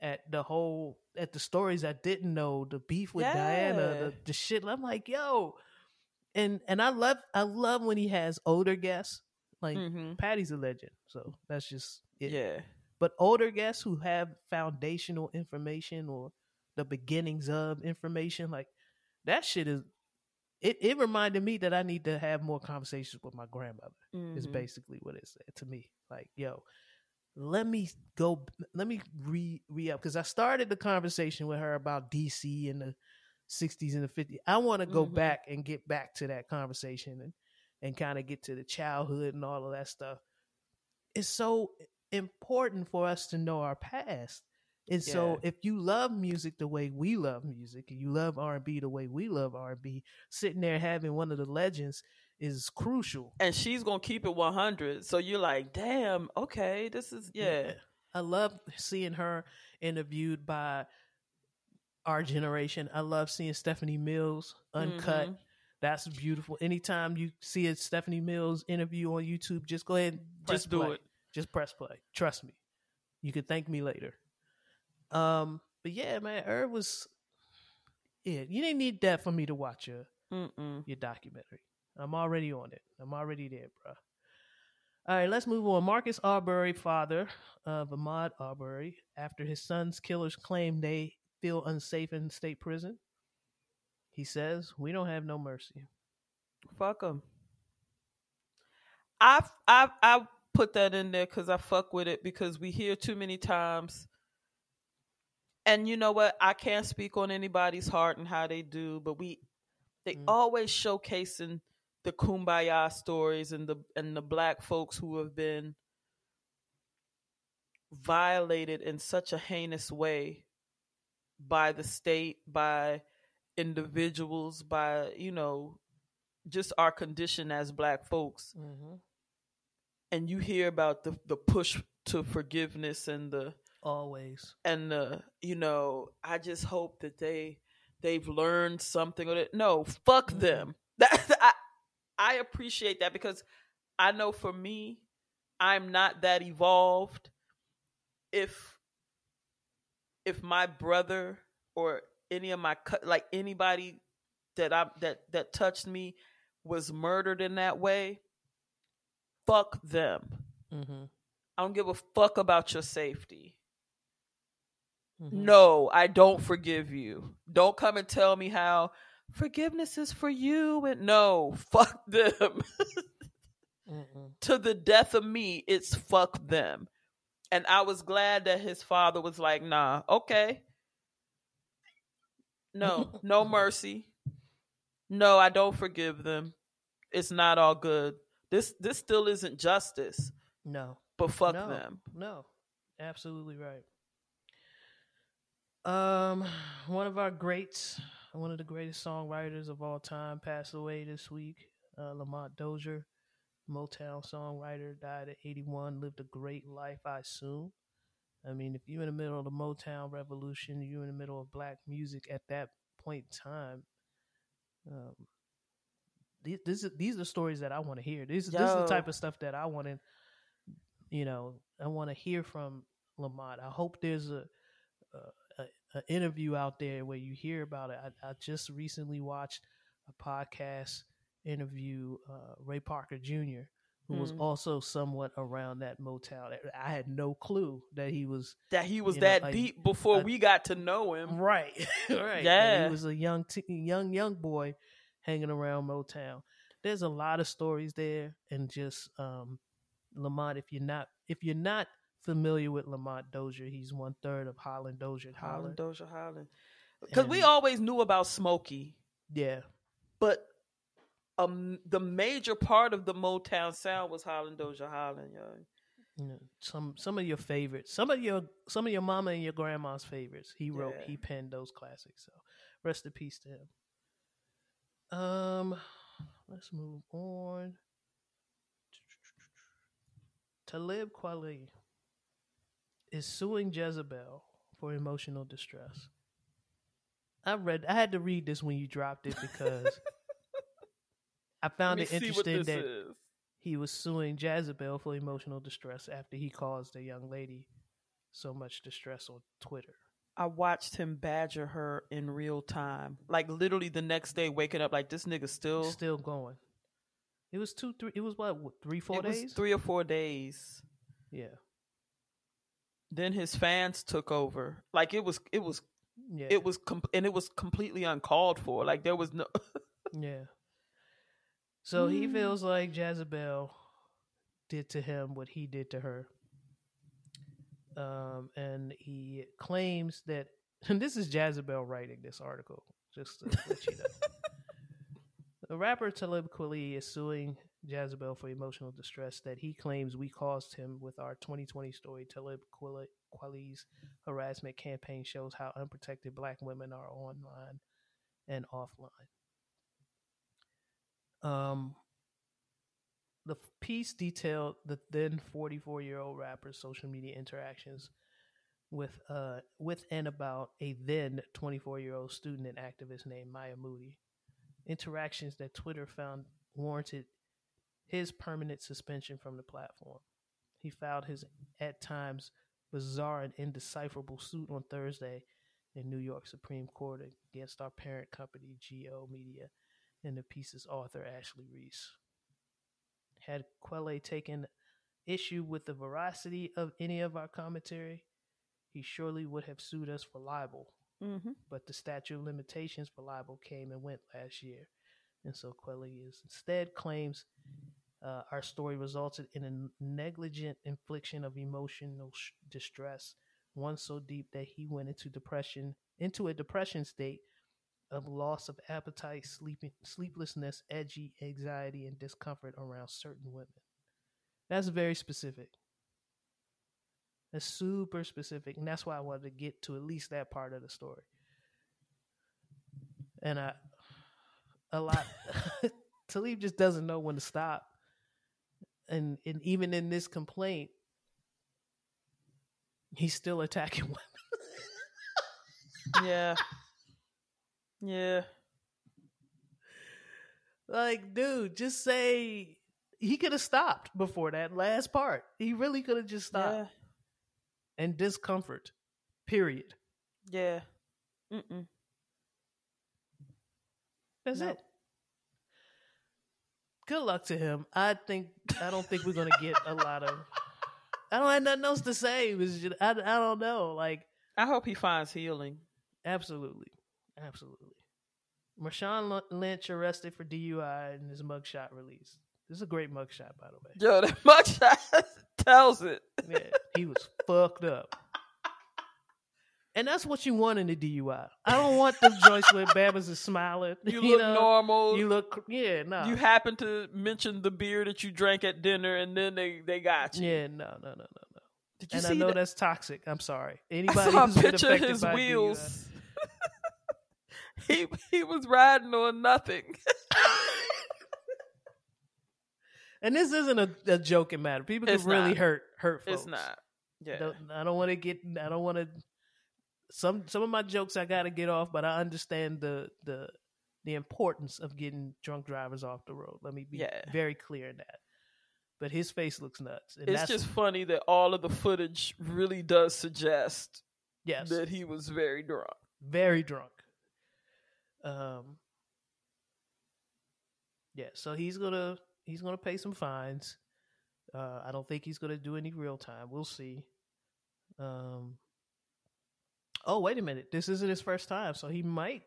A: at the whole at the stories I didn't know, the beef with Diana, the, the shit. I'm like, yo, and and I love I love when he has older guests. Like
B: hmm
A: Patti's a legend, so that's just it.
B: Yeah.
A: But older guests who have foundational information or the beginnings of information, like that shit is it, it reminded me that I need to have more conversations with my grandmother. Is
B: Mhm.
A: basically what it said to me. Like, yo, let me go let me re re up because I started the conversation with her about DC in the 60s and the 50s. I want to go
B: Mhm.
A: back and get back to that conversation and and kind of get to the childhood and all of that stuff. It's so important for us to know our past. And so if you love music the way we love music and you love R&B the way we love R&B, sitting there having one of the legends is crucial.
B: And she's gonna keep it 100. So you're like, damn, okay, this is yeah.
A: I love seeing her interviewed by our generation. I love seeing Stephanie Mills uncut.
B: Mhm.
A: That's beautiful. Anytime you see a Stephanie Mills interview on YouTube, just go ahead and
B: Press
A: just
B: do
A: play.
B: it.
A: Just press play. Trust me. You can thank me later. Um, but yeah, man, Irv was yeah, you didn't need that for me to watch your
B: Mm-mm.
A: your documentary. I'm already on it. I'm already there, bro. All right, let's move on. Marcus Arbery, father of Ahmaud Arbery, after his son's killers claim they feel unsafe in state prison, he says, "We don't have no mercy."
B: Fuck them. I I I put that in there because I fuck with it because we hear too many times. And you know what? I can't speak on anybody's heart and how they do, but we they
A: Mm.
B: always showcasing the kumbaya stories and the and the black folks who have been violated in such a heinous way by the state, by individuals, by you know, just our condition as black folks.
A: Mm-hmm.
B: And you hear about the the push to forgiveness and the
A: Always.
B: and uh, you know, I just hope that they they've learned something. Or that, no, fuck
A: Mhm.
B: them. [LAUGHS] That I I appreciate that because I know for me, I'm not that evolved. If if my brother or any of my like anybody that I that that touched me was murdered in that way, fuck them.
A: Mm-hmm.
B: I don't give a fuck about your safety.
A: Mm-hmm.
B: No, I don't forgive you. Don't come and tell me how forgiveness is for you and no, fuck them. [LAUGHS] To the death of me, it's fuck them. And I was glad that his father was like, nah, okay. No, no [LAUGHS] mercy. No, I don't forgive them. It's not all good. This this still isn't justice,
A: No.
B: but fuck
A: no.
B: them.
A: No. Absolutely right. Um, one of our greats, one of the greatest songwriters of all time, passed away this week. Uh, Lamont Dozier, Motown songwriter, died at 81. Lived a great life, I assume. I mean, if you're in the middle of the Motown revolution, you're in the middle of black music at that point in time. Um, these this is, these are stories that I want to hear. This, this is the type of stuff that I want to, you know, I want to hear from Lamont. I hope there's a, a, a, a interview out there where you hear about it. I, I just recently watched a podcast interview uh, Ray Parker Jr., who was
B: Mm.
A: also somewhat around that Motown. I had no clue that he was
B: That he was
A: know,
B: that
A: like,
B: deep before
A: a-
B: we got to know him.
A: right, [LAUGHS] [LAUGHS] right.
B: Yeah.
A: he was a young, t- young, young boy hanging around Motown. There's a lot of stories there, and just um, Lamont. If you're not, if you're not familiar with Lamont Dozier, he's one third of Holland Dozier.
B: Holland,
A: Holland,
B: Dozier Holland. Because we always knew about Smokey,
A: yeah,
B: but um, the major part of the Motown sound was Holland, Dozier Holland, yo.
A: you know, some some of your favorites, some of your some of your mama and your grandma's favorites. He wrote,
B: Yeah.
A: he penned those classics. So, rest in peace to him. Um, let's move on. Talib Kweli is suing Jezebel for emotional distress. I read. I had to read this when you dropped it because [LAUGHS] I found it
B: me see what
A: interesting
B: this
A: that
B: is.
A: he was suing Jezebel for emotional distress after he caused a young lady so much distress on Twitter.
B: I watched him badger her in real time, like literally the next day, waking up like this nigga still.
A: Still going. It was two, three. It was what, what three, four
B: it was
A: days?
B: three or four days.
A: Yeah,
B: Then his fans took over. Like it was, it was,
A: yeah,
B: it was, com- and it was completely uncalled for. Like there was no. [LAUGHS]
A: yeah. So he
B: Mm.
A: feels like Jezebel did to him what he did to her. Um, and he claims that, [LAUGHS] and this is Jezebel writing this article, just to let you know. [LAUGHS] The rapper Talib Kweli is suing Jezebel for emotional distress that he claims we caused him with our 2020 story. Talib Kweli- Kweli's harassment campaign shows how unprotected black women are online and offline. Um, the piece detailed the then 44 year old rapper's social media interactions with uh with and about a then 24 year old student and activist named Maya Moody. Interactions that Twitter found warranted his permanent suspension from the platform. He filed his at times bizarre and indecipherable suit on Thursday in New York Supreme Court against our parent company, G/O Media, and the piece's author, Ashley Reese. Had Kweli taken issue with the veracity of any of our commentary, he surely would have sued us for libel.
B: mm-hmm.
A: But the statute of limitations for libel came and went last year. And so Kweli is instead claims uh, our story resulted in a negligent infliction of emotional sh- distress, one so deep that he went into depression, into a depression state of loss of appetite, sleeping, sleeplessness, edgy anxiety, and discomfort around certain women. That's very specific. That's super specific, and that's why I wanted to get to at least that part of the story. And I, a lot, [LAUGHS] Talib just doesn't know when to stop, and and even in this complaint, he's still attacking [LAUGHS] women.
B: Yeah. Yeah.
A: like, dude, just say he could have stopped before that last part. He really could have just stopped.
B: Yeah.
A: And discomfort. Period.
B: Yeah. Mm-mm.
A: That's
B: No.
A: it. Good luck to him. I think I don't think we're gonna get a lot of. I don't have nothing else to say. Was just, I I don't know. Like
B: I hope he finds healing.
A: absolutely, absolutely. Marshawn Lynch arrested for DUI and his mugshot released. This is a great mugshot, by the way.
B: Yo, that [LAUGHS] mugshot tells it.
A: Yeah, he was fucked up. And that's what you want in a DUI. I don't want the joints where Babas is smiling. [LAUGHS]
B: You look
A: know?
B: normal.
A: You look, yeah, no.
B: You happen to mention the beer that you drank at dinner, and then they they got you.
A: Yeah, no, no, no, no, no.
B: Did you
A: and I know
B: that?
A: that's toxic. I'm sorry. [LAUGHS]
B: I
A: Anybody
B: saw a picture of his wheels. [LAUGHS] he he was riding on nothing.
A: And this isn't a, a joking matter. People can
B: It's
A: really
B: not.
A: hurt hurt folks.
B: It's not. Yeah.
A: Don't- I don't want to get. I don't want to. Some some of my jokes I got to get off, but I understand the the the importance of getting drunk drivers off the road. Let me be
B: Yeah.
A: very clear in that. But his face looks nuts. And
B: It's
A: that's,
B: just funny that all of the footage really does suggest
A: yes,
B: that he was very drunk.
A: very drunk. Um. Yeah, so he's gonna he's gonna pay some fines. Uh, I don't think he's gonna do any real time. We'll see. Um. Oh wait a minute! This isn't his first time, so he might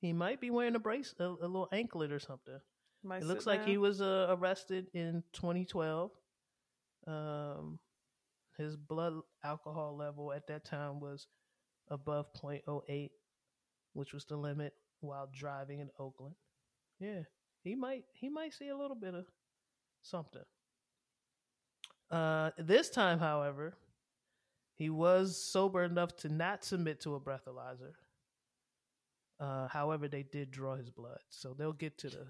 A: he might be wearing a brace, a, a little anklet or something.
B: Might
A: It looks like he was uh, arrested in 2012. Um, his blood alcohol level at that time was above 0.08, which was the limit while driving in Oakland. Yeah, he might he might see a little bit of something. Uh, this time, however, he was sober enough to not submit to a breathalyzer. Uh, however, they did draw his blood, so they'll get to the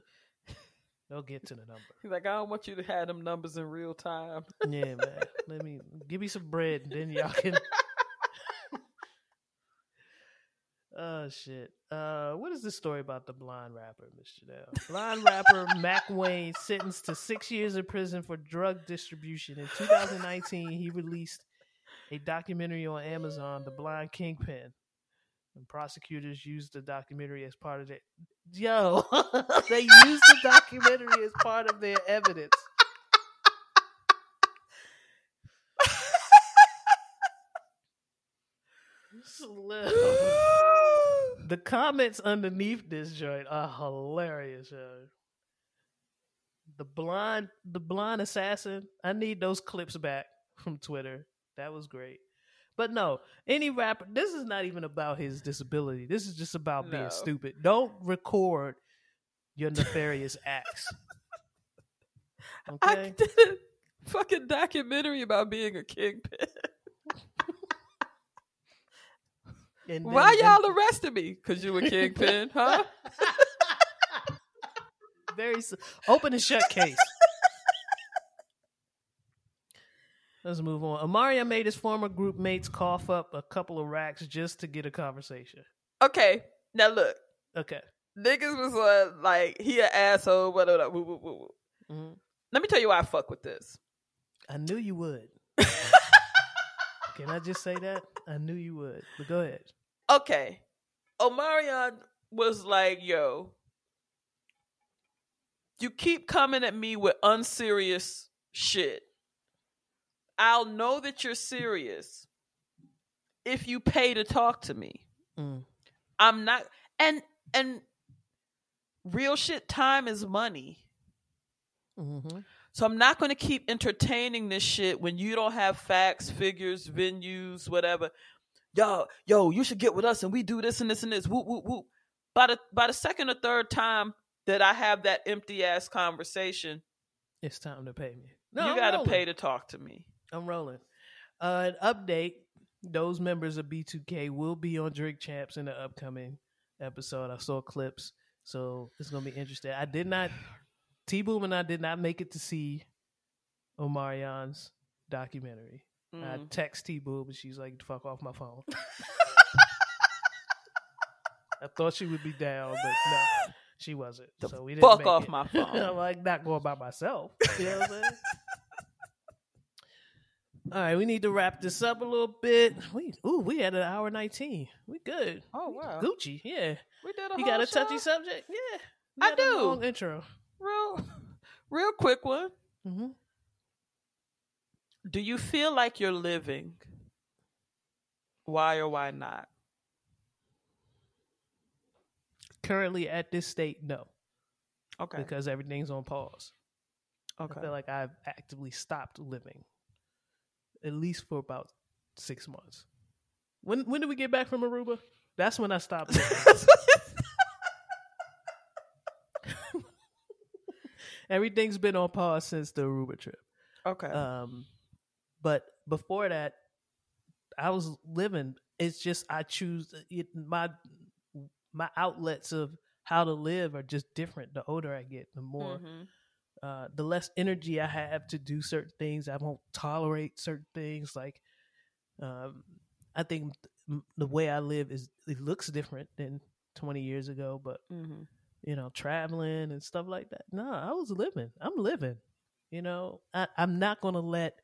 A: [LAUGHS] they'll get to the number.
B: He's like, I don't want you to have them numbers in real time. [LAUGHS]
A: Yeah, man. Let me give me some bread, and then y'all can. [LAUGHS] oh shit! Uh, what is this story about the blind rapper, Miss Janelle? Blind rapper Mac Wayne sentenced to six years in prison for drug distribution. In 2019, he released a documentary on Amazon, "The Blind Kingpin." And prosecutors used the documentary as part of their yo. [LAUGHS] they used the documentary as part of their evidence. [LAUGHS] the comments underneath this joint are hilarious. Yo. The blind, the blind assassin. I need those clips back from Twitter. That was great. But no, any rapper. This is not even about his disability. This is just about
B: No.
A: being stupid. Don't record your nefarious acts. [LAUGHS]
B: I did a fucking documentary about being a kingpin.
A: And
B: Why y'all arrested me? Cause you a kingpin, huh? [LAUGHS]
A: Very open and shut case. Let's move on. Omarion made his former group mates cough up a couple of racks just to get a conversation.
B: Okay, now look,
A: Okay.
B: niggas was uh, like he an asshole. Whatever.
A: Mhm.
B: Let me tell you why I fuck with this.
A: I knew you would. [LAUGHS] Can I just say that? I knew you would. But go ahead.
B: Okay, Omarion was like, "Yo, you keep coming at me with unserious shit. I'll know that you're serious if you pay to talk to me.
A: Mm.
B: I'm not and and real shit time is money.
A: Mm-hmm.
B: So I'm not going to keep entertaining this shit when you don't have facts, figures, venues, whatever. Yo, yo, you should get with us and we do this and this and this. Whoop, whoop, whoop. By the by the second or third time that I have that empty ass conversation,
A: It's time to pay me.
B: you got to pay to talk to me.
A: I'm rolling. Uh, an update: those members of B2K will be on Drink Champs in the upcoming episode. I saw clips, so it's gonna be interesting. I did not, T Boom and I did not make it to see Omarion's documentary. I
B: Mm.
A: text T Boo, but she's like, "Fuck off my phone." [LAUGHS] I thought she would be down, but no, she wasn't.
B: The
A: so we didn't
B: fuck off
A: it.
B: my [LAUGHS] phone.
A: I'm like not going by myself. You know what I'm saying? [LAUGHS] All right, we need to wrap this up a little bit. We ooh, we had an hour nineteen. We good.
B: Oh wow,
A: Gucci, yeah.
B: we did a
A: You got a touchy
B: show?
A: subject? Yeah,
B: I do.
A: long intro.
B: Real, [LAUGHS] real quick one.
A: hmm
B: Do you feel like you're living? Why or why not?
A: Currently at this state, no,
B: Okay.
A: because everything's on pause.
B: okay.
A: I feel like I've actively stopped living, at least for about six months. When when did we get back from Aruba? That's when I stopped. [LAUGHS] Everything's been on pause since the Aruba trip.
B: okay.
A: Um, but before that, I was living. It's just I choose it, my my outlets of how to live are just different. The older I get, the more
B: Mhm.
A: Uh, the less energy I have to do certain things. I won't tolerate certain things. Like, um, I think the way I live is it looks different than 20 years ago, but
B: Mhm.
A: you know, traveling and stuff like that. No, I was living. I'm living. You know, I, I'm not going to let.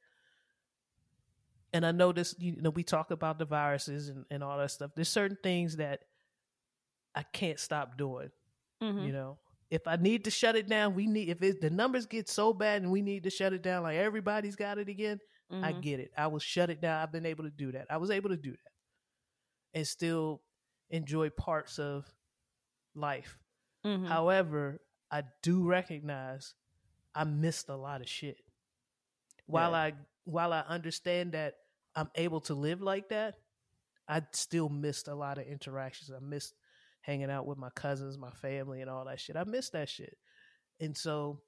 A: And I know this. You know, we talk about the viruses and, and all that stuff. There's certain things that I can't stop doing.
B: Mhm.
A: You know, if I need to shut it down, we need. If it, the numbers get so bad and we need to shut it down, like everybody's got it again, I
B: Mhm.
A: get it. I will shut it down. I've been able to do that. I was able to do that, and still enjoy parts of life.
B: Mhm.
A: However, I do recognize I missed a lot of shit. While
B: Yeah.
A: I while I understand that I'm able to live like that, I still missed a lot of interactions. I missed hanging out with my cousins, my family, and all that shit. I miss that shit. And so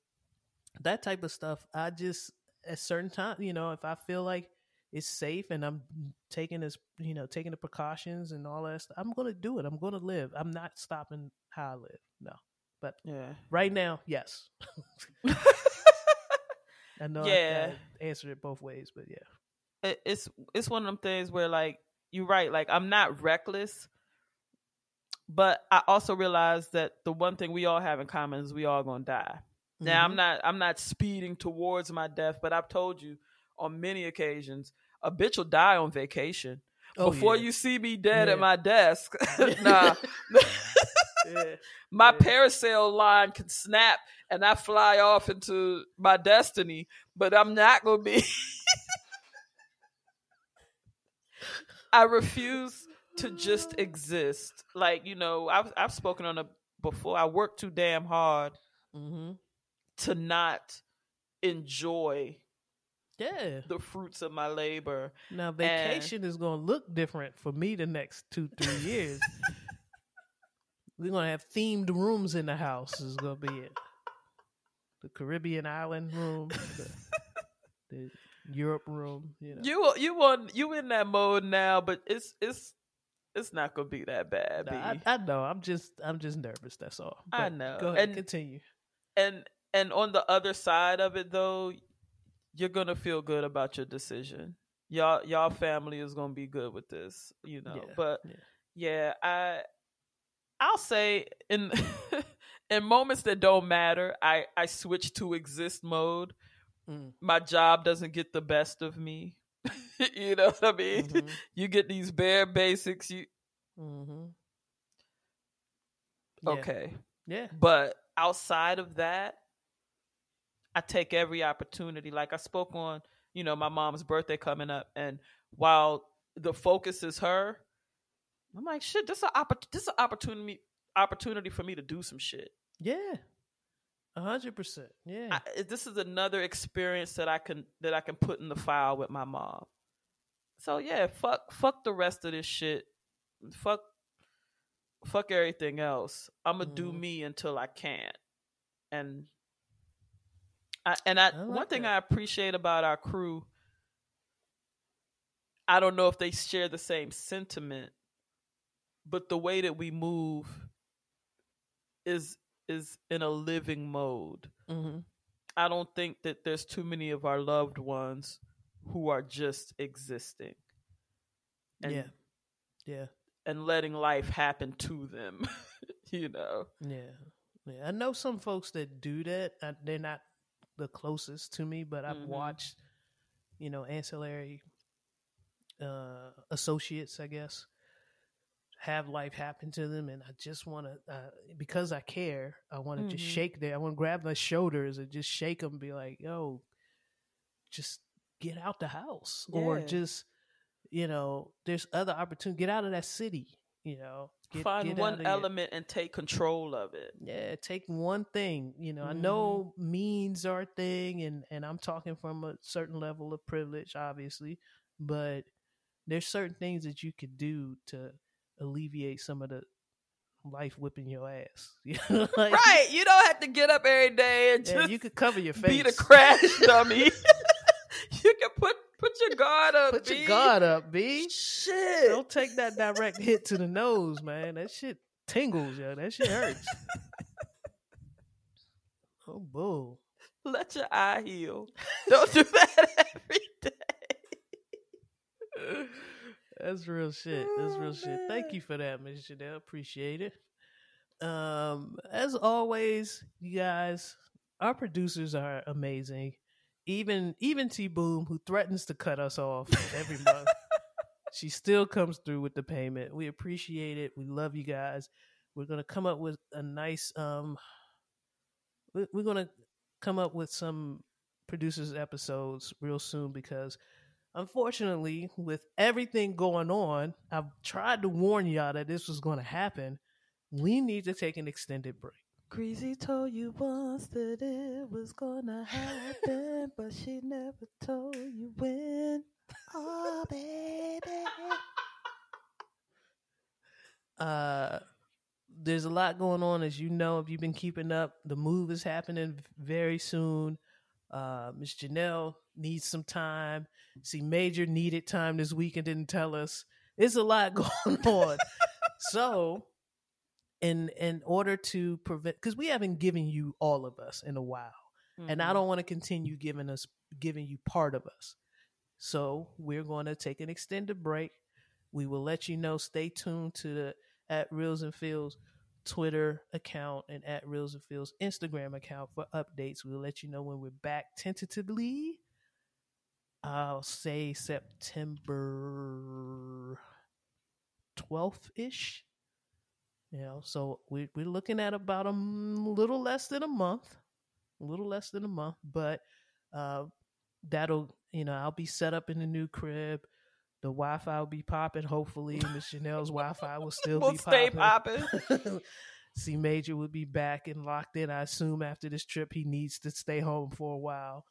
A: that type of stuff, I just at certain time, you know, if I feel like it's safe and I'm taking this, you know, taking the precautions and all that stuff, I'm gonna do it. I'm gonna live. I'm not stopping how I live. No.
B: Yeah.
A: Right now, yes. [LAUGHS] I know
B: Yeah.
A: I, I answered it both ways, but yeah.
B: it's it's one of them things where like you're right like i'm not reckless but i also realize that the one thing we all have in common is we all gonna die now i'm
A: Mhm.
B: not i'm not speeding towards my death but i've told you on many occasions a bitch will die on vacation
A: Oh,
B: before
A: yeah.
B: you see me dead
A: Yeah.
B: at my desk [LAUGHS] [LAUGHS] nah [LAUGHS]
A: yeah.
B: my parasail line can snap and I fly off into my destiny, but I'm not to be. I refuse to just exist. Like, you know, I've, I've spoken on it before. I work too damn hard
A: Mm-hmm.
B: to not enjoy
A: Yeah.
B: the fruits of my labor.
A: Now vacation is gonna look different for me the next two, three [LAUGHS] years. We're gonna have themed rooms in the house. Is gonna be it. The Caribbean island room, the, the Europe room. You know,
B: You you want you in that mode now, but it's it's it's not gonna be that bad. B.
A: I, I know. I'm just, I'm just nervous. That's all.
B: I know.
A: Go ahead,
B: And-
A: continue.
B: and and on the other side of it though you're gonna feel good about your decision y'all y'all family is gonna be good with this you know
A: Yeah,
B: but
A: yeah.
B: yeah i i'll say in [LAUGHS] in moments that don't matter i i switch to exist mode
A: Mm.
B: my job doesn't get the best of me [LAUGHS] you know what i mean
A: Mhm.
B: you get these bare basics you
A: Mm-hmm. Yeah.
B: okay
A: Yeah.
B: But outside of that, I take every opportunity. Like I spoke on, you know, my mom's birthday coming up, and while the focus is her, I'm like, shit, this is an oppor- this is an opportunity opportunity for me to do some shit.
A: Yeah. A hundred percent. Yeah.
B: I, this is another experience that I can that I can put in the file with my mom. So yeah, fuck fuck the rest of this shit. Fuck fuck everything else. I'm gonna do
A: Mhm.
B: me until I can't. And I and I,
A: I like
B: one thing
A: that.
B: I appreciate about our crew I don't know if they share the same sentiment, but the way that we move is is in a living mode.
A: mm-hmm.
B: I don't think that there's too many of our loved ones who are just existing and
A: yeah, yeah,
B: and letting life happen to them [LAUGHS] you know
A: yeah, yeah. I know some folks that do that. Uh, they're not the closest to me, but I've
B: Mhm.
A: watched, you know, ancillary uh, associates, I guess, have life happen to them, and I just want to, uh, because I care, I want to just
B: Mhm.
A: shake their, I want to grab their shoulders and just shake them, and be like, "Yo, just get out the house," or just, you know, there's other opportunity. Get out of that city, you know. Get,
B: find
A: get
B: one element and take control of it
A: yeah, take one thing. You know, I
B: Mhm.
A: know means are a thing, and and I'm talking from a certain level of privilege, obviously, but there's certain things that you could do to alleviate some of the life whipping your ass. [LAUGHS] You know, like,
B: right you don't have to get up every day and
A: Yeah,
B: just
A: you could cover your face.
B: be the crash [LAUGHS] dummy [LAUGHS] you can put put your guard up
A: Put
B: B.
A: your guard up, B.
B: shit
A: Don't take that direct hit to the nose, man. That shit tingles, yo. That shit hurts. oh, bull.
B: let your eye heal don't do that every day
A: That's real shit. That's real
B: Oh,
A: shit. Thank you for that, Miss Janelle. Appreciate it. Um, as always, you guys, our producers are amazing. Even even T Boom, who threatens to cut us off every [LAUGHS] month, she still comes through with the payment. We appreciate it. We love you guys. We're gonna come up with a nice um. We're gonna come up with some producers episodes real soon because unfortunately, with everything going on, I've tried to warn y'all that this was going to happen. We need to take an extended break.
B: Greasy told you once that it was gonna happen, [LAUGHS] but she never told you when. Oh, baby. [LAUGHS]
A: Uh, there's a lot going on, as you know, if you've been keeping up. The move is happening very soon. Uh, Miss Janelle needs some time. See, Major needed time this week and didn't tell us. There's a lot [LAUGHS] going on. so, in in order to prevent, because we haven't given you all of us in a while. and I don't want to continue giving us giving you part of us. So we're going to take an extended break. We will let you know. Stay tuned to the at Reels and Feels Twitter account and at Reels and Feels Instagram account for updates. We'll let you know when we're back tentatively. I'll say September twelfth ish. You know, so we we're looking at about a little less than a month a little less than a month, but uh, that'll you know I'll be set up in the new crib. The Wi-Fi will be popping. Hopefully, Miss Janelle's Wi-Fi will still
B: We'll
A: be
B: stay
A: popping.
B: popping. [LAUGHS]
A: C Major will be back and locked in. I assume after this trip, he needs to stay home for a while.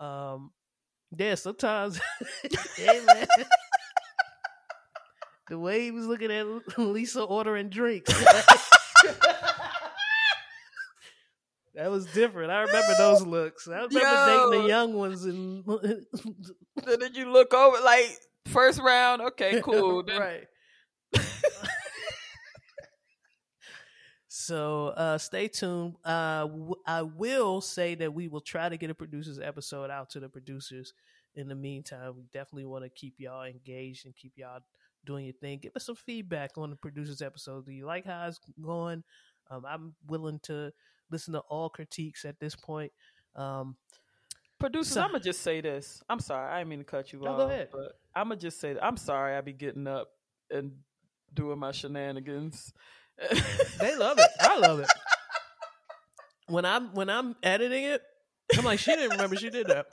A: Um, yeah, sometimes, [LAUGHS] hey the way he was looking at [LAUGHS] Lisa ordering drinks. That was different. I remember those looks. I remember dating the young ones and
B: then did you look over like first round? Okay, [LAUGHS] cool.
A: Right. [LAUGHS] so uh, stay tuned. Uh, w- I will say that we will try to get a producers episode out to the producers. In the meantime, we definitely want to keep y'all engaged and keep y'all doing your thing. Give us some feedback on the producers episode. Do you like how it's going? Um, I'm willing to listen to all critiques at this point. Um,
B: Producers,
A: So-
B: I'm gonna just say this. I'm sorry, I didn't mean to cut you
A: No,
B: off.
A: go ahead.
B: But I'm gonna just say, I'm sorry. I be getting up and doing my shenanigans. [LAUGHS]
A: They love it. I love it. When I'm when I'm editing it, I'm like, she didn't remember she did that.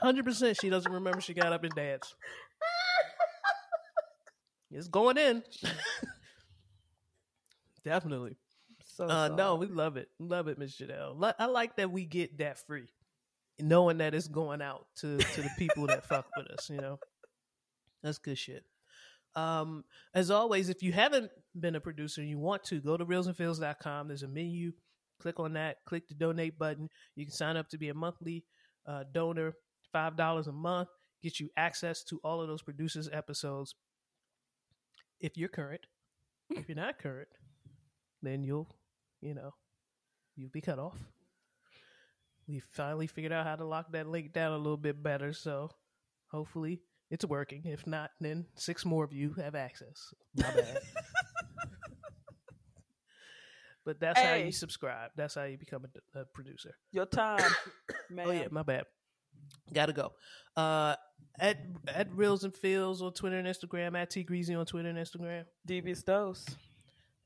A: Hundred percent, she doesn't remember she got up and danced. It's going in. [LAUGHS] Definitely.
B: So
A: Uh, no, we love it. Love it, Miss Janelle. I like that we get that free, knowing that it's going out to to the people that fuck with us. You know, that's good shit. Um, as always, if you haven't been a producer and you want to, go to reelsandfeels.com. There's a menu. Click on that. Click the donate button. You can sign up to be a monthly uh, donor. Five dollars a month get you access to all of those producers episodes. If you're current, if you're not current, then you'll, you know, you'd be cut off. we finally figured out how to lock that link down a little bit better. So hopefully it's working. If not, then six more of you have access. My bad. [LAUGHS] but that's how you subscribe. That's how you become a, a producer.
B: Your time, [COUGHS] man.
A: Oh yeah, my bad. Gotta go. Uh, at at Reels and Feels on Twitter and Instagram. At T Greasy on Twitter and Instagram.
B: Devious dose.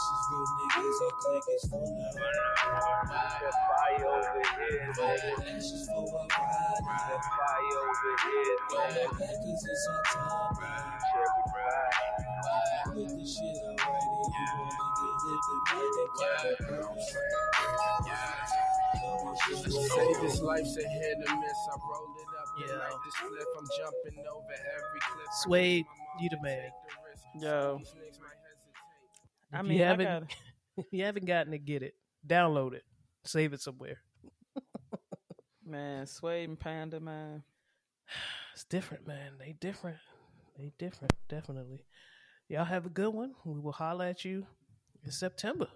A: After ashes,
C: real niggas, our clique is full of. Ashes for a ride. All Packers, it's our time. With the shit already, you wanna get lit tonight
D: Say this life's a hit or miss. I roll it up
A: Yeah.
D: yeah. like this flip. I'm jumping over every cliff. I
A: Suede, you the man.
D: take the risk.
B: Yo.
D: These niggas might hesitate.
B: I mean,
A: you haven't,
B: gotta- [LAUGHS]
A: if you haven't gotten to get it, download it, save it somewhere.
B: man, Suede and Panda, man. [SIGHS]
A: It's different, man. They different. They different. Definitely. Y'all have a good one. We will holler at you in September.